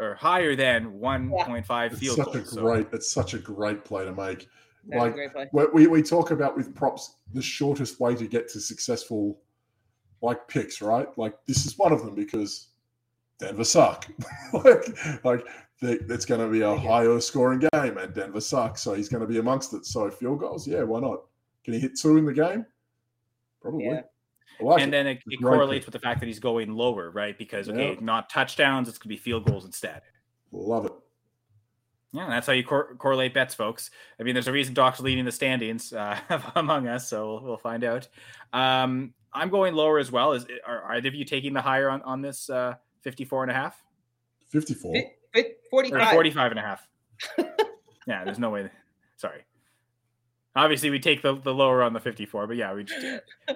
or higher than 1.5 It's field such goals. So- great. It's such a great play to make. That a Like, great play. we, we, we talk about with props the shortest way to get to successful like picks, right? Like this is one of them because Denver suck. like like they, it's going to be a higher scoring game, and Denver sucks, so he's going to be amongst it. So field goals, yeah, why not? Can he hit two in the game? Probably. Yeah. Like and it. then it, it correlates pick. with the fact that he's going lower, right? Because okay, Yeah. not touchdowns, it's gonna be field goals instead. Love it. Yeah, that's how you cor- correlate bets, folks. I mean, there's a reason Doc's leading the standings uh, among us, so we'll, we'll find out. Um, I'm going lower as well. Is are, are either of you taking the higher on on this uh, 54 and a half Fifty-four. Fi- fi- or 45. 45 and a half? yeah, there's no way. Sorry. Obviously, we take the, the lower on the 54, but yeah, we just,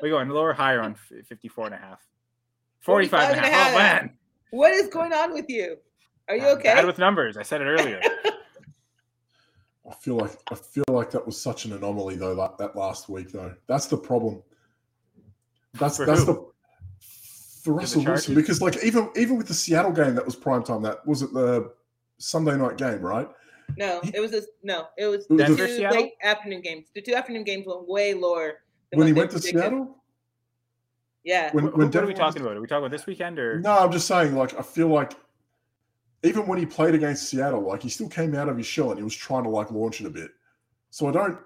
we go on lower, higher on f- 54 and a half. 45 and a half. Oh, man. What is going on with you? Are you I'm okay? Bad with numbers. I said it earlier. I feel like I feel like that was such an anomaly though that, that last week though. That's the problem. That's For that's who? the for Russell Wilson because like even even with the Seattle game that was prime time that was it the Sunday night game right? no, it was a, no, it was the two Seattle? late afternoon games. The two afternoon games went way lower than when he they went to predicted. Seattle. Yeah. When, when what are we talking was- about? Are we talking about this weekend or? No, I'm just saying like I feel like even when he played against Seattle, like he still came out of his shell and he was trying to like launch it a bit. So I don't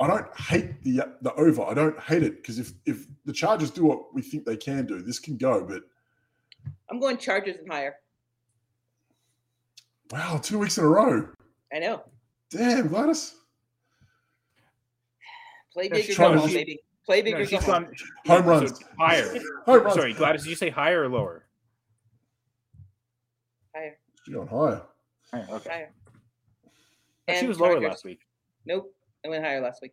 I don't hate the the over. I don't hate it because if if the Chargers do what we think they can do, this can go. But I'm going Chargers and higher. wow, two weeks in a row. I know. Damn, Gladys. Play bigger, big go home, baby. Play big No, or go she's home. gone Home so runs. higher. Home runs. Sorry, Gladys, did you say higher or lower? Higher. She's going higher. Higher, okay. Higher. She And was lower Chargers. last week. Nope. I went higher last week.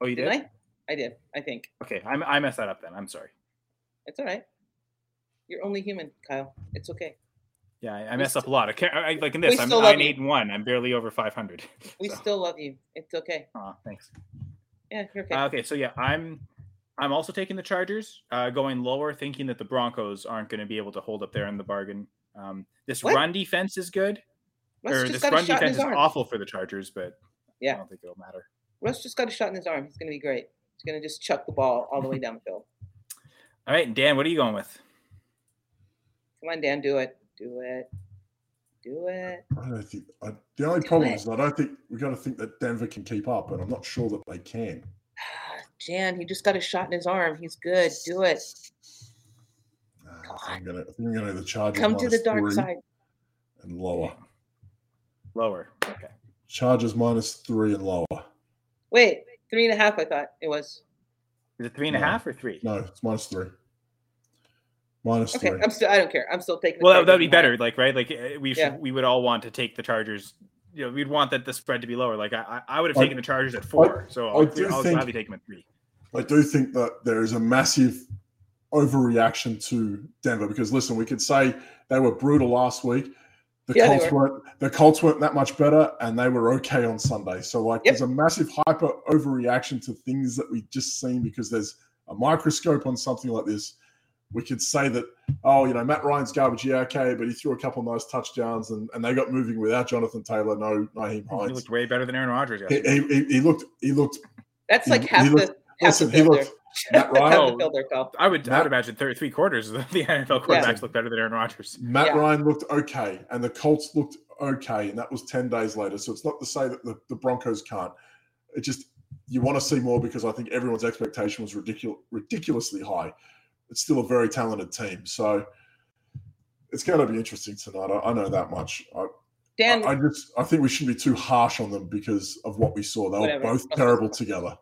Oh, you did? Didn't I? I did. I think. Okay, I, I messed that up then. I'm sorry. It's all right. You're only human, Kyle. It's okay. Yeah, I, I We messed up a lot. I can't, I, like in we this, I'm still love nine, you. eight, and one. I'm barely over 500. We So, still love you. It's okay. aw, thanks. Yeah, you're okay. Uh, okay, so yeah, I'm I'm also taking the Chargers, uh, going lower, thinking that the Broncos aren't going to be able to hold up there in the bargain. Um, this What? run defense is good, Russ or just this got a run shot in defense his is arm. awful for the Chargers, but Yeah. I don't think it'll matter. Russ just got a shot in his arm. He's going to be great. He's going to just chuck the ball all the way down the field. All right, Dan, what are you going with? Come on, Dan. Do it. Do it. Do it. I don't think I, the only Do problem it. is I don't think we got to think that Denver can keep up, and I'm not sure that they can. Jan, he just got a shot in his arm. He's good. Do it. Uh, I think I'm gonna, I think I'm gonna the Chargers Come to the dark side. and lower. Lower. Okay. Chargers minus three and lower. Wait, three and a half. I thought it was. Is it three and a half No. or three? No, it's minus three. Minus Okay, three. I'm still. I don't care. I'm still taking. Well, that, Chargers that'd be better. Like, right? Like, uh, we should. Yeah. We would all want to take the Chargers. You know, we'd want that the spread to be lower. Like, I, I I would have I- taken the Chargers at four. so I I'll, do I'll think- gladly take them at three. I do think that there is a massive overreaction to Denver because listen, we could say they were brutal last week. The Yeah, Colts were. weren't the Colts weren't that much better and they were okay on Sunday. So like Yep. there's a massive hyper overreaction to things that we just seen because there's a microscope on something like this. We could say that, oh, you know, Matt Ryan's garbage, yeah, okay, but he threw a couple of nice touchdowns and, and they got moving without Jonathan Taylor, no Nyheim He looked way better than Aaron Rodgers. He, he, he- he looked he looked That's He- like he half the looked- half the he looked there. Matt Ryan field there, Kyle. I would, I would imagine th- three quarters of the NFL quarterbacks look better than Aaron Rodgers. Matt Yeah. Ryan looked okay, and the Colts looked okay, and that was 10 days later. So it's not to say that the, the Broncos can't. It just, you want to see more because I think everyone's expectation was ridicul- ridiculously high. It's still a very talented team. So it's going to be interesting tonight. I, I know that much. I, Dan, I, I just, I think we shouldn't be too harsh on them because of what we saw. They were both terrible together.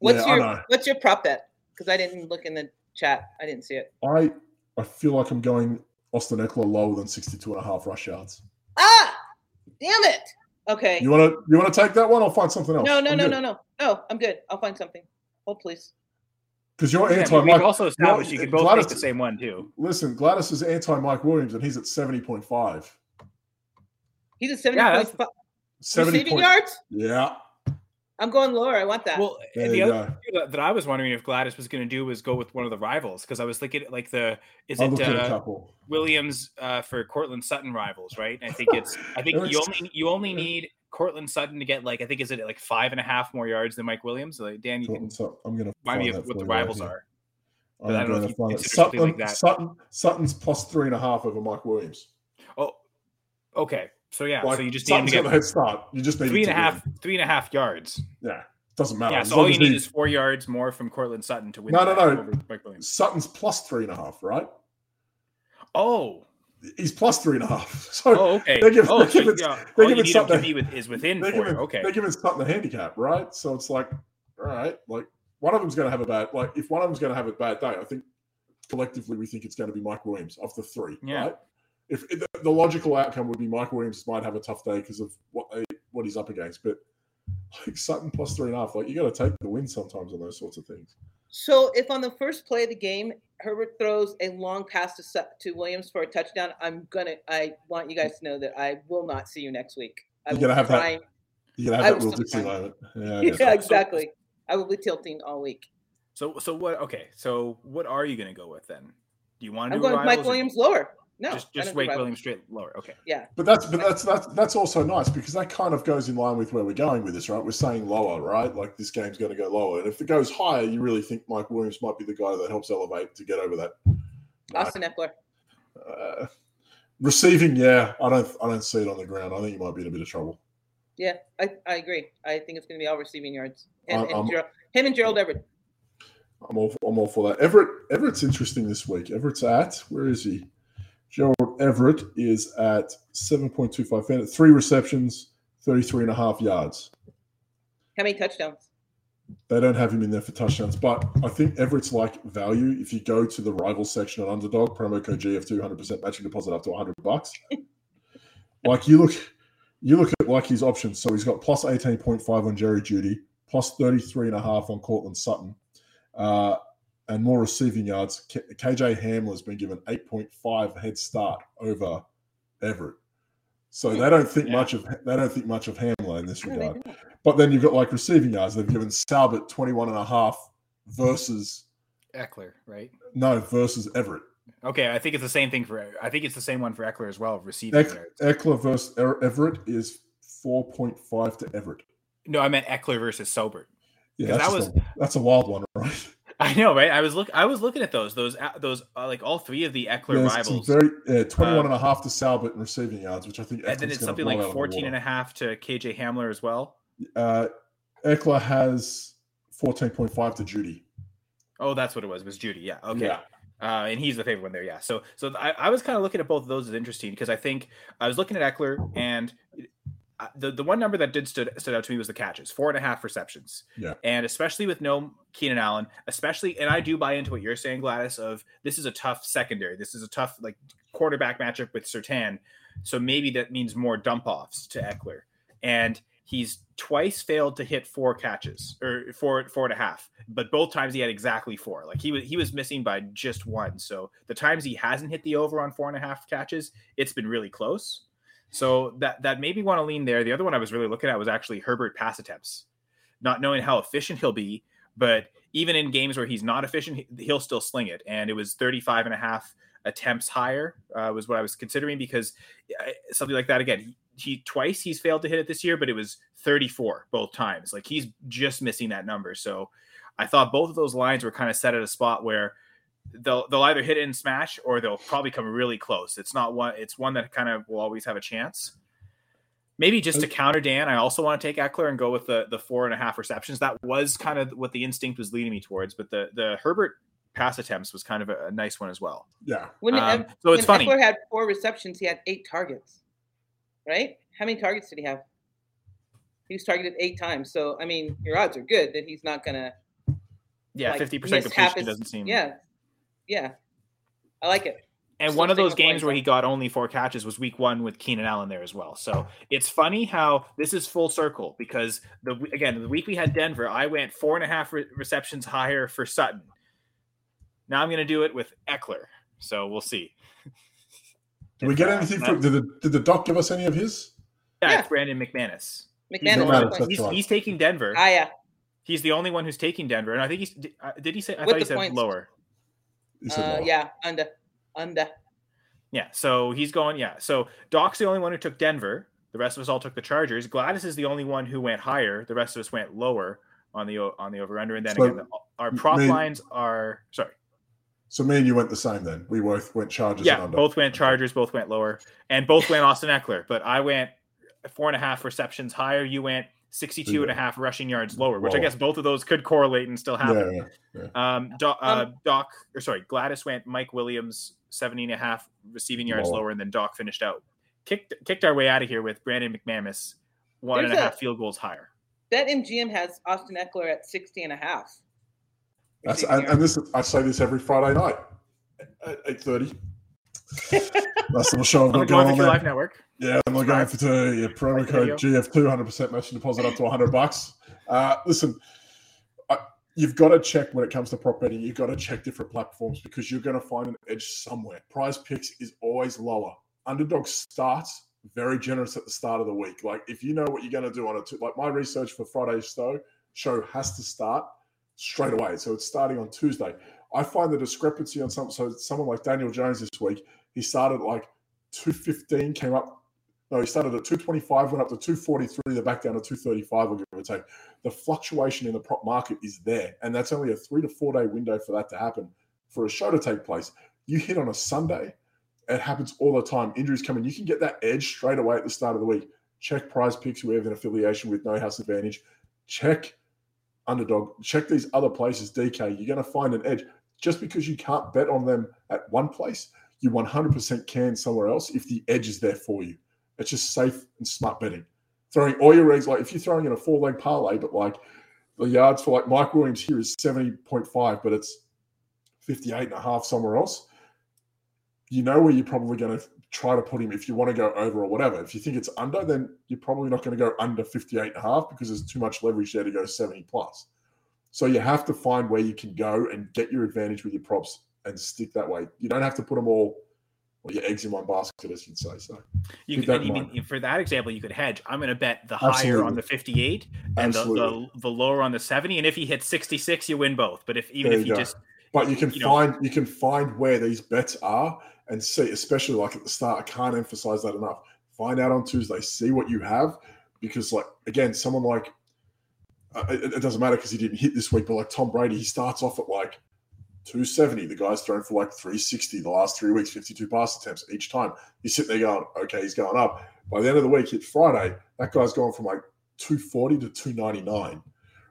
What's yeah, your what's your prop bet? Because I didn't look in the chat. I didn't see it. I, I feel like I'm going Austin Ekeler lower than 62 and a half rush yards. Ah, damn it. Okay. You want to, you want to take that one? I'll find something else. No, no, I'm no, good. no, no. No, I'm good. I'll find something. Hold, please. Because you're Yeah, anti but Mike. also established you can both Gladys- take the same one too. Listen, Gladys is anti Mike Williams, and he's at seventy point five. He's at seventy Yeah, five. 70 Receiving point- yards? Yeah. I'm going lower. I want that. Well, There and the other thing that- that I was wondering if Gladys was going to do was go with one of the rivals because I was thinking like the is I'll it look at a uh. Williams uh, for Courtland Sutton rivals, right? I think it's I think you only you only need Courtland Sutton to get like I think is it like five and a half more yards than Mike Williams. Like Dan, you can So I'm going to remind me find of what the you right rivals here. are. I'm I don't know going if to find it. Sutton, like that. Sutton, Sutton's plus three and a half over Mike Williams. Oh, okay. So yeah, Like, so you just need to get a head start. You just need three and a to half win. three and a half yards. Yeah, doesn't matter. Yeah, so all you need he- is four yards more from Courtland Sutton to win. No, no, no. over Mike Williams. Sutton's plus three and a half, right? Oh, He's plus three and a half. So oh, okay. They're giving- oh, they're so, giving- yeah, they're giving to something- be with is within they're four. giving, Okay. they're giving Sutton a handicap, right? So it's like, all right, like one of them's going to have a bad, like if one of them's going to have a bad day, I think collectively we think it's going to be Mike Williams of the three, Yeah. right? If, if the, the logical outcome would be Mike Williams might have a tough day because of what they, what he's up against, but like Sutton plus three and a half, like you got to take the win sometimes on those sorts of things. So if on the first play of the game Herbert throws a long pass to to Williams for a touchdown, I'm gonna. I want you guys to know that I will not see you next week. I You're gonna have that try- You're gonna have that was Will Dixie moment. Yeah, Yeah, guess. exactly. I will be tilting all week. So so what? Okay, so what are you going to go with then? Do you want to I'm going with Mike rivals or Williams lower. No, just just don't Wake rivals. Williams straight lower. Okay. Yeah. But that's but that's that's that's also nice because that kind of goes in line with where we're going with this, right? We're saying lower, right? Like this game's going to go lower, and if it goes higher, you really think Mike Williams might be the guy that helps elevate to get over that. Austin Ekeler. Uh, receiving, yeah, I don't I don't see it on the ground. I think he might be in a bit of trouble. Yeah, I, I agree. I think it's going to be all receiving yards. Him, and Gerald, him and Gerald Everett. I'm all I'm all for that. Everett Everett's interesting this week. Everett's at where is he? Gerald Everett is at 7.25 fan, three receptions, 33 and a half yards. How many touchdowns? They don't have him in there for touchdowns, but I think Everett's like value. If you go to the rival section on Underdog, promo code GF2, 100% matching deposit up to 100 bucks. like you look, you look at like his options. So he's got plus 18.5 on Jerry Jeudy, plus 33 and a half on Courtland Sutton, uh, and more receiving yards. K- KJ Hamler's been given 8.5 head start over Everett. So they don't think Yeah. much of they don't think much of Hamler in this regard. don't. But then you've got like receiving yards. They've given Saubert 21 and a half versus Ekeler, right? no versus Everett. Okay, I think it's the same thing for. I think it's the same one for Ekeler as well. Receiving Eck, yards. Ekeler versus Er- Everett is 4.5 to Everett. No, I meant Ekeler versus Saubert. Yeah, 'Cause that's, that was a, that's a wild one, right? I know, right? I was look. I was looking at those. Those. uh, Those. Uh, like all three of the Ekeler some rivals. very yeah, 21 Um, and a half to Saubert in receiving yards, which I think and then it's something like out 14 and a half to KJ Hamler as well. Uh, Ekeler has 14.5 to Jeudy. Oh, that's what it was. It was Jeudy. Yeah. Okay. Yeah. Uh, and he's the favorite one there. Yeah. So, so I, I was kind of looking at both of those as interesting because I think I was looking at Ekeler and uh, the, the one number that did stood, stood out to me was the catches, four and a half receptions. Yeah. And especially with no Keenan Allen, especially, and I do buy into what you're saying, Gladys, of this is a tough secondary. This is a tough, like, quarterback matchup with Surtain. So maybe that means more dump offs to Ekeler. And he's twice failed to hit four catches or four, four and a half, but both times he had exactly four. Like he was, he was missing by just one. So the times he hasn't hit the over on four and a half catches, it's been really close. So that that made me want to lean there. The other one I was really looking at was actually Herbert pass attempts, not knowing how efficient he'll be, but even in games where he's not efficient, he- he'll still sling it. And it was 35 and a half attempts higher uh, was what I was considering because something like that again. He, he twice he's failed to hit it this year, but it was 34 both times. Like he's just missing that number. So I thought both of those lines were kind of set at a spot where they'll they'll either hit it and smash or they'll probably come really close. It's not one it's one that kind of will always have a chance. Maybe just to counter Dan, I also want to take Ekeler and go with the the four and a half receptions. That was kind of what the instinct was leading me towards, but the the Herbert pass attempts was kind of a, a nice one as well. Yeah. When, Um, so it's when funny. Ekeler had four receptions, he had eight targets. Right? How many targets did he have? He was targeted eight times. So I mean, your odds are good that he's not gonna Yeah, like, fifty percent miss half completion his- doesn't seem. Yeah. Yeah. I like it. And Still one of those games where he got only four catches was week one with Keenan Allen there as well. So it's funny how this is full circle because the again the week we had Denver, I went four and a half re- receptions higher for Sutton. Now I'm going to do it with Ekeler. So we'll see. Did we get anything that- from did the did the doc give us any of his? Yeah, Yeah. it's Brandon McManus. He's, McManus. McManus, he's, he's taking Denver. Ah, yeah. He's the only one who's taking Denver, and I think he's. Did, uh, he say? I With thought he said points. lower. He said Uh, yeah. Under. Under. Yeah, so he's going. Yeah, so Doc's the only one who took Denver. The rest of us all took the Chargers. Gladys is the only one who went higher. The rest of us went lower on the on the over under. And then So, again, the, our prop me- lines are sorry. So me and you went the same then. We both went Chargers and Yeah, under. both went Chargers. Both went lower, and both went Austin Ekeler. But I went four and a half receptions higher. You went 62 and a half rushing yards lower, which I guess both of those could correlate and still happen. Yeah, yeah. Um, Doc, uh, Doc, or sorry, Gladys went Mike Williams 70 and a half receiving yards Lower. lower, and then Doc finished out. Kicked kicked our way out of here with Brandon McManus one and a a- half field goals higher. That MGM has Austin Ekeler at 60 and a half. That's Receiving and, and this I say this every Friday night at eight thirty. That's the show I've got Going on Two there. Live Network. Yeah, I'm not going for to yeah, promo code. GF2, 100% matching deposit up to 100 bucks. Uh, listen, I, you've got to check when it comes to prop betting. You've got to check different platforms because you're going to find an edge somewhere. Prize picks is always lower. Underdog starts very generous at the start of the week. Like if you know what you're going to do on it, two, like my research for Friday's show show has to start straight away. So it's starting on Tuesday. I find the discrepancy on some. So someone like Daniel Jones this week, he started like 215, came up. No, he started at 225, went up to 243, they're back down to 235, or give or take. The fluctuation in the prop market is there. And that's only a three to four day window for that to happen, for a show to take place. You hit on a Sunday, it happens all the time. Injuries come in. You can get that edge straight away at the start of the week. Check prize picks, we have an affiliation with No House Advantage. Check underdog. Check these other places, DK. You're going to find an edge. Just because you can't bet on them at one place, you 100% can somewhere else if the edge is there for you. It's just safe and smart betting. Throwing all your eggs, like if you're throwing in a four leg parlay, but like the yards for like Mike Williams here is 70.5, but it's 58 and a half somewhere else, you know where you're probably going to try to put him if you want to go over or whatever. If you think it's under, then you're probably not going to go under 58 and a half because there's too much leverage there to go 70 plus. So you have to find where you can go and get your advantage with your props and stick that way. You don't have to put them all, well, your eggs in one basket, as you'd say. So You could, and even for that example, you could hedge. I'm going to bet the higher on the 58 and the, the, the lower on the 70. And if he hits 66, you win both. But if even There if you you just But you can you know- find you can find where these bets are and see, especially like at the start. I can't emphasize that enough. Find out on Tuesday, see what you have, because like again, someone like uh, it, it doesn't matter because he didn't hit this week, but like Tom Brady, he starts off at like 270. The guy's thrown for like 360 the last three weeks, 52 pass attempts each time. You sit there going, okay, he's going up. By the end of the week, it's Friday, that guy's gone from like 240 to 299.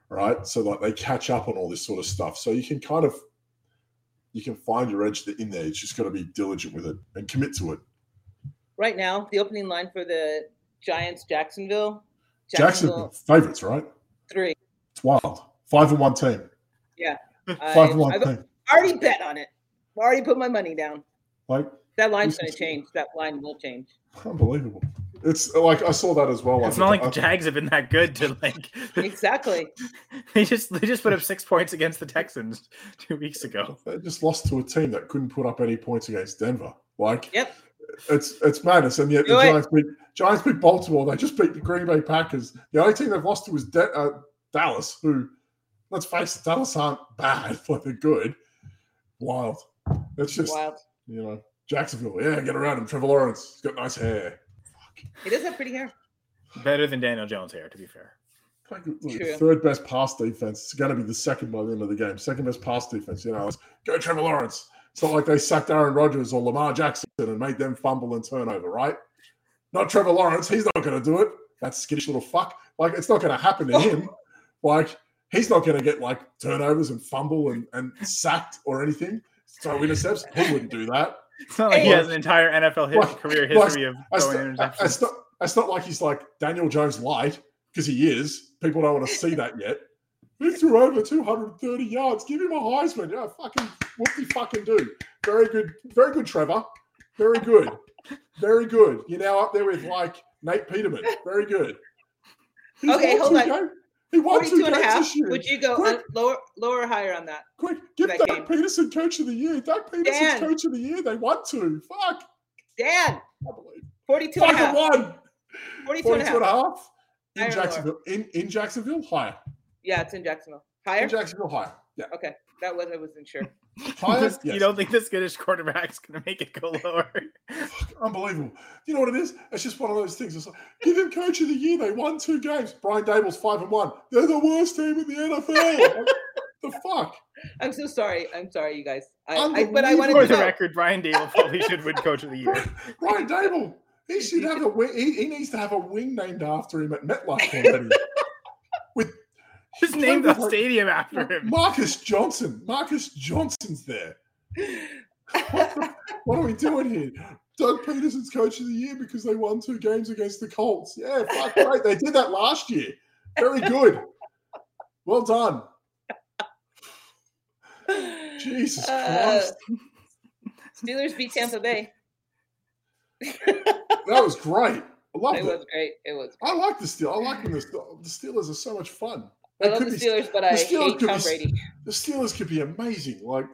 Right. So like they catch up on all this sort of stuff. So you can kind of you can find your edge in there. It's just got to be diligent with it and commit to it. Right now, the opening line for the Giants Jacksonville. Jacksonville favorites, right? three. It's wild. Five and one team. Yeah. Five and one I've team. Already bet on it. I already put my money down. Like That line's going to change. That line will change. unbelievable. It's like I saw that as well. it's not like the Jags have been that good to like Exactly. they just they just put up six points against the Texans two weeks ago. They just lost to a team that couldn't put up any points against Denver. Like Yep. it's it's madness, and yet the Do it. Giants beat Giants beat Baltimore. They just beat the Green Bay Packers. The only team they've lost to is De- uh, Dallas, who, let's face it, Dallas aren't bad, but they're good. Wild. It's just Wild. you know Jacksonville. Yeah, get around him. Trevor Lawrence. He's got nice hair. He does have pretty hair. Better than Daniel Jones hair, to be fair. Like, look, True. third best pass defense. It's going to be the second by the end of the game. Second best pass defense. You know, it's go Trevor Lawrence. It's not like they sacked Aaron Rodgers or Lamar Jackson and made them fumble and turnover, right? Not Trevor Lawrence. He's not going to do it. That skittish little fuck. Like it's not going to happen to him. Like he's not going to get like turnovers and fumble and, and sacked or anything. Throw intercepts. He wouldn't do that. It's not like he has an entire NFL his, Like- career like, history of It's throwing not, interceptions. it's not, it's not like he's like Daniel Jones light because he is. People don't want to see that yet. He threw over 230 yards. Give him a Heisman. Yeah, fucking what he fucking do? Very good, very good, Trevor. Very good. Very good. You're now up there with like Nate Peterman. Very good. He's Okay, hold on. games- He won 42 two and a games half. this year. Would you go uh, lower lower or higher on that? Quick, give that Doug game? Pederson coach of the year. Doug Pederson's Dan. coach of the year. They won two. Fuck. Dan, I believe. 42 and a half. one. 42 and 42 and a half. half in Higher? Jacksonville. In, in Jacksonville, higher. Yeah, it's in Jacksonville. Higher? In Jacksonville, higher. Yeah. Okay. That was I wasn't sure. Higher? This- Yes. You don't think this Skittish quarterback's going to make it go lower? Unbelievable. You know what it is? It's just one of those things. It's like, give him coach of the year. They won two games. Brian Daboll's five and one. They're the worst team in the NFL. Like, the fuck? I'm so sorry. I'm sorry, you guys. I, I but I Unbelievable. wanted For to the know. record, Brian Daboll probably should win Coach of the Year. Brian Daboll. He should have a wing. He, he needs to have a wing named after him at MetLife already. With Just name the stadium after him. Marcus Johnson. Marcus Johnson's there. What, the- what are we doing here? Doug Pederson's coach of the year because they won two games against the Colts. Yeah, fuck right. They did that last year. Very good. Well done. Jesus Uh, Christ. Steelers beat Tampa Bay. That was great. I loved It it. was great. It was. I like the Steelers. I like when the, the Steelers are so much fun. I love the be- Steelers, but the I Steelers hate could Tom be- Brady. the Steelers could be amazing. Like,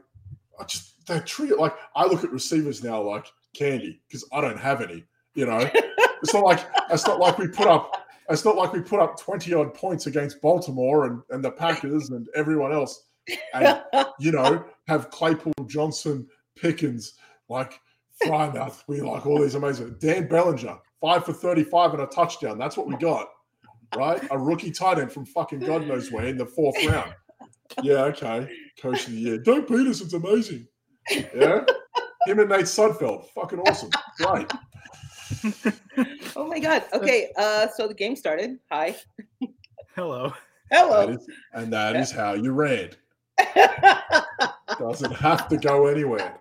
I just they treat it like I look at receivers now like candy because I don't have any. You know, it's not like it's not like we put up it's not like we put up twenty odd points against Baltimore and and the Packers and everyone else, and you know have Claypool, Johnson, Pickens, like Freiermuth. We like all these amazing Dan Bellinger, five for thirty-five and a touchdown. That's what we got. Right, a rookie tight end from fucking God knows where in the fourth round. Yeah, okay. Coach of the year. Doug Pederson's amazing. Yeah. Him and Nate Sudfeld. Fucking awesome. Great. oh my god. Okay. Uh, so the game started. Hi. Hello. Hello. is, and that is how you read. Doesn't have to go anywhere.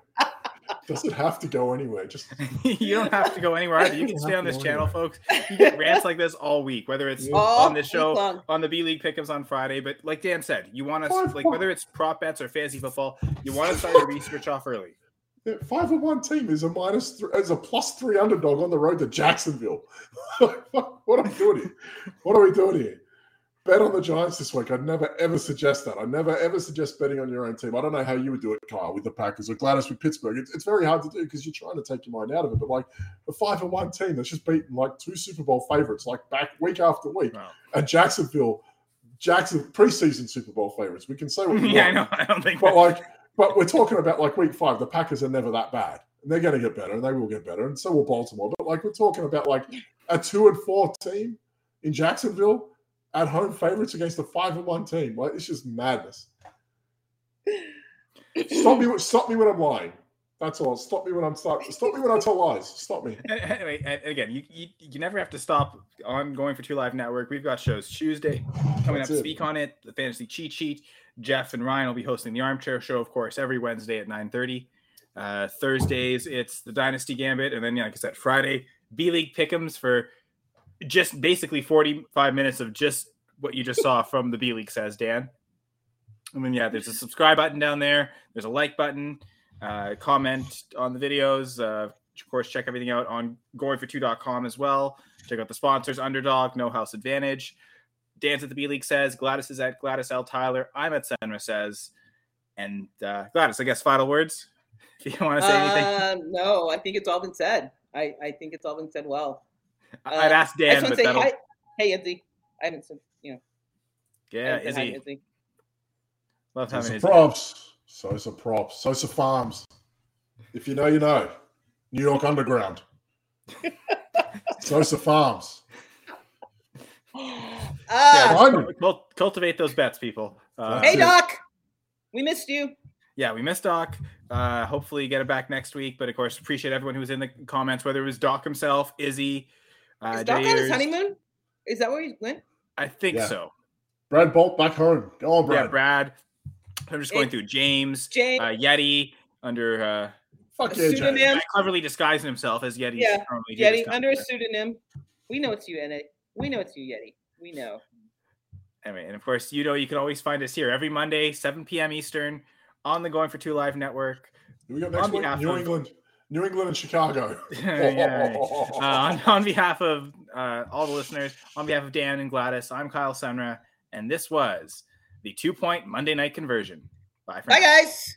Doesn't have to go anywhere. Just you don't have to go anywhere either. You can stay on this channel, folks. You get rants like this all week, whether it's All on this show, long. on the B League pickups on Friday. But like Dan said, you want Five to like whether it's prop bets or fantasy football, you want to start your research off early. yeah, five and one team is a minus three, is a plus three underdog on the road to Jacksonville. what are we doing here? What are we doing here? Bet on the Giants this week. I'd never ever suggest that. I never ever suggest betting on your own team. I don't know how you would do it, Kyle, with the Packers or Gladys with Pittsburgh. It's, it's very hard to do because you're trying to take your mind out of it. But like a five and one team that's just beaten like two Super Bowl favorites, like back week after week, Wow. and Jacksonville, Jackson preseason Super Bowl favorites. We can say what we yeah, I want. know. I don't think. But like, but we're talking about like week five. The Packers are never that bad, and they're going to get better, and they will get better, and so will Baltimore. But like, we're talking about like a two and four team in Jacksonville at home favorites against a five and one team. Like, it's just madness. Stop me! Stop me when I'm lying. That's all. Stop me when I'm stop. Stop me when I tell lies. Stop me. Anyway, and again, you, you you never have to stop on going for two live network. We've got shows Tuesday coming That's up. it. Speak on it. The fantasy cheat sheet. Jeff and Ryan will be hosting the Armchair Show, of course, every Wednesday at nine thirty. Uh, Thursdays it's the Dynasty Gambit, and then yeah, like I said, Friday B League Pick'ems for just basically forty five minutes of just what you just saw from the B League. Says Dan. And then yeah, there's a subscribe button down there. There's a like button. Uh, comment on the videos. Uh, of course, check everything out on goingfor2.com as well. Check out the sponsors Underdog, No House Advantage. Dance at the B League says, Gladys is at Gladys L. Tyler. I'm at Senra says. And uh, Gladys, I guess final words. If you want to say anything, Uh, no, I think it's all been said. I, I think it's all been said well. I'd uh, ask I Dan, just want but to say that'll. hi. Hey, Izzy. I haven't said, you know. Yeah, haven't hi, Izzy. Izzy. Love having Sosa Izzy. props. Sosa props. Sosa Farms. If you know, you know. New York Underground. Sosa Farms. Ah, Yeah, Finally. cultivate those bets, people. Uh, hey, it. Doc. We missed you. yeah, we missed Doc. Uh, hopefully, you get it back next week. But of course, appreciate everyone who was in the comments, whether it was Doc himself, Izzy, uh, Is Doc on his honeymoon? Is that where he went? I think Yeah. so. Brad Bolt back home. Go on, Yeah, Brad. Brad. I'm just going It- through James, James. uh, Yeti under uh, Fuck A yeah, Jay. pseudonym. cleverly disguising himself as Yeti. Yeah, currently Yeti under a pseudonym. We know it's you, in it. We know it's you, Yeti. We know. Anyway, and of course, you know you can always find us here every Monday, 7 p.m. Eastern, on the Going for Two Live Network. Who we got next on week? behalf New of- England. New England and Chicago. Yeah, uh, on, on behalf of uh, all the listeners, on behalf of Dan and Gladys, I'm Kyle Semra, and this was the two point Monday night conversion. Bye for Bye, now. guys.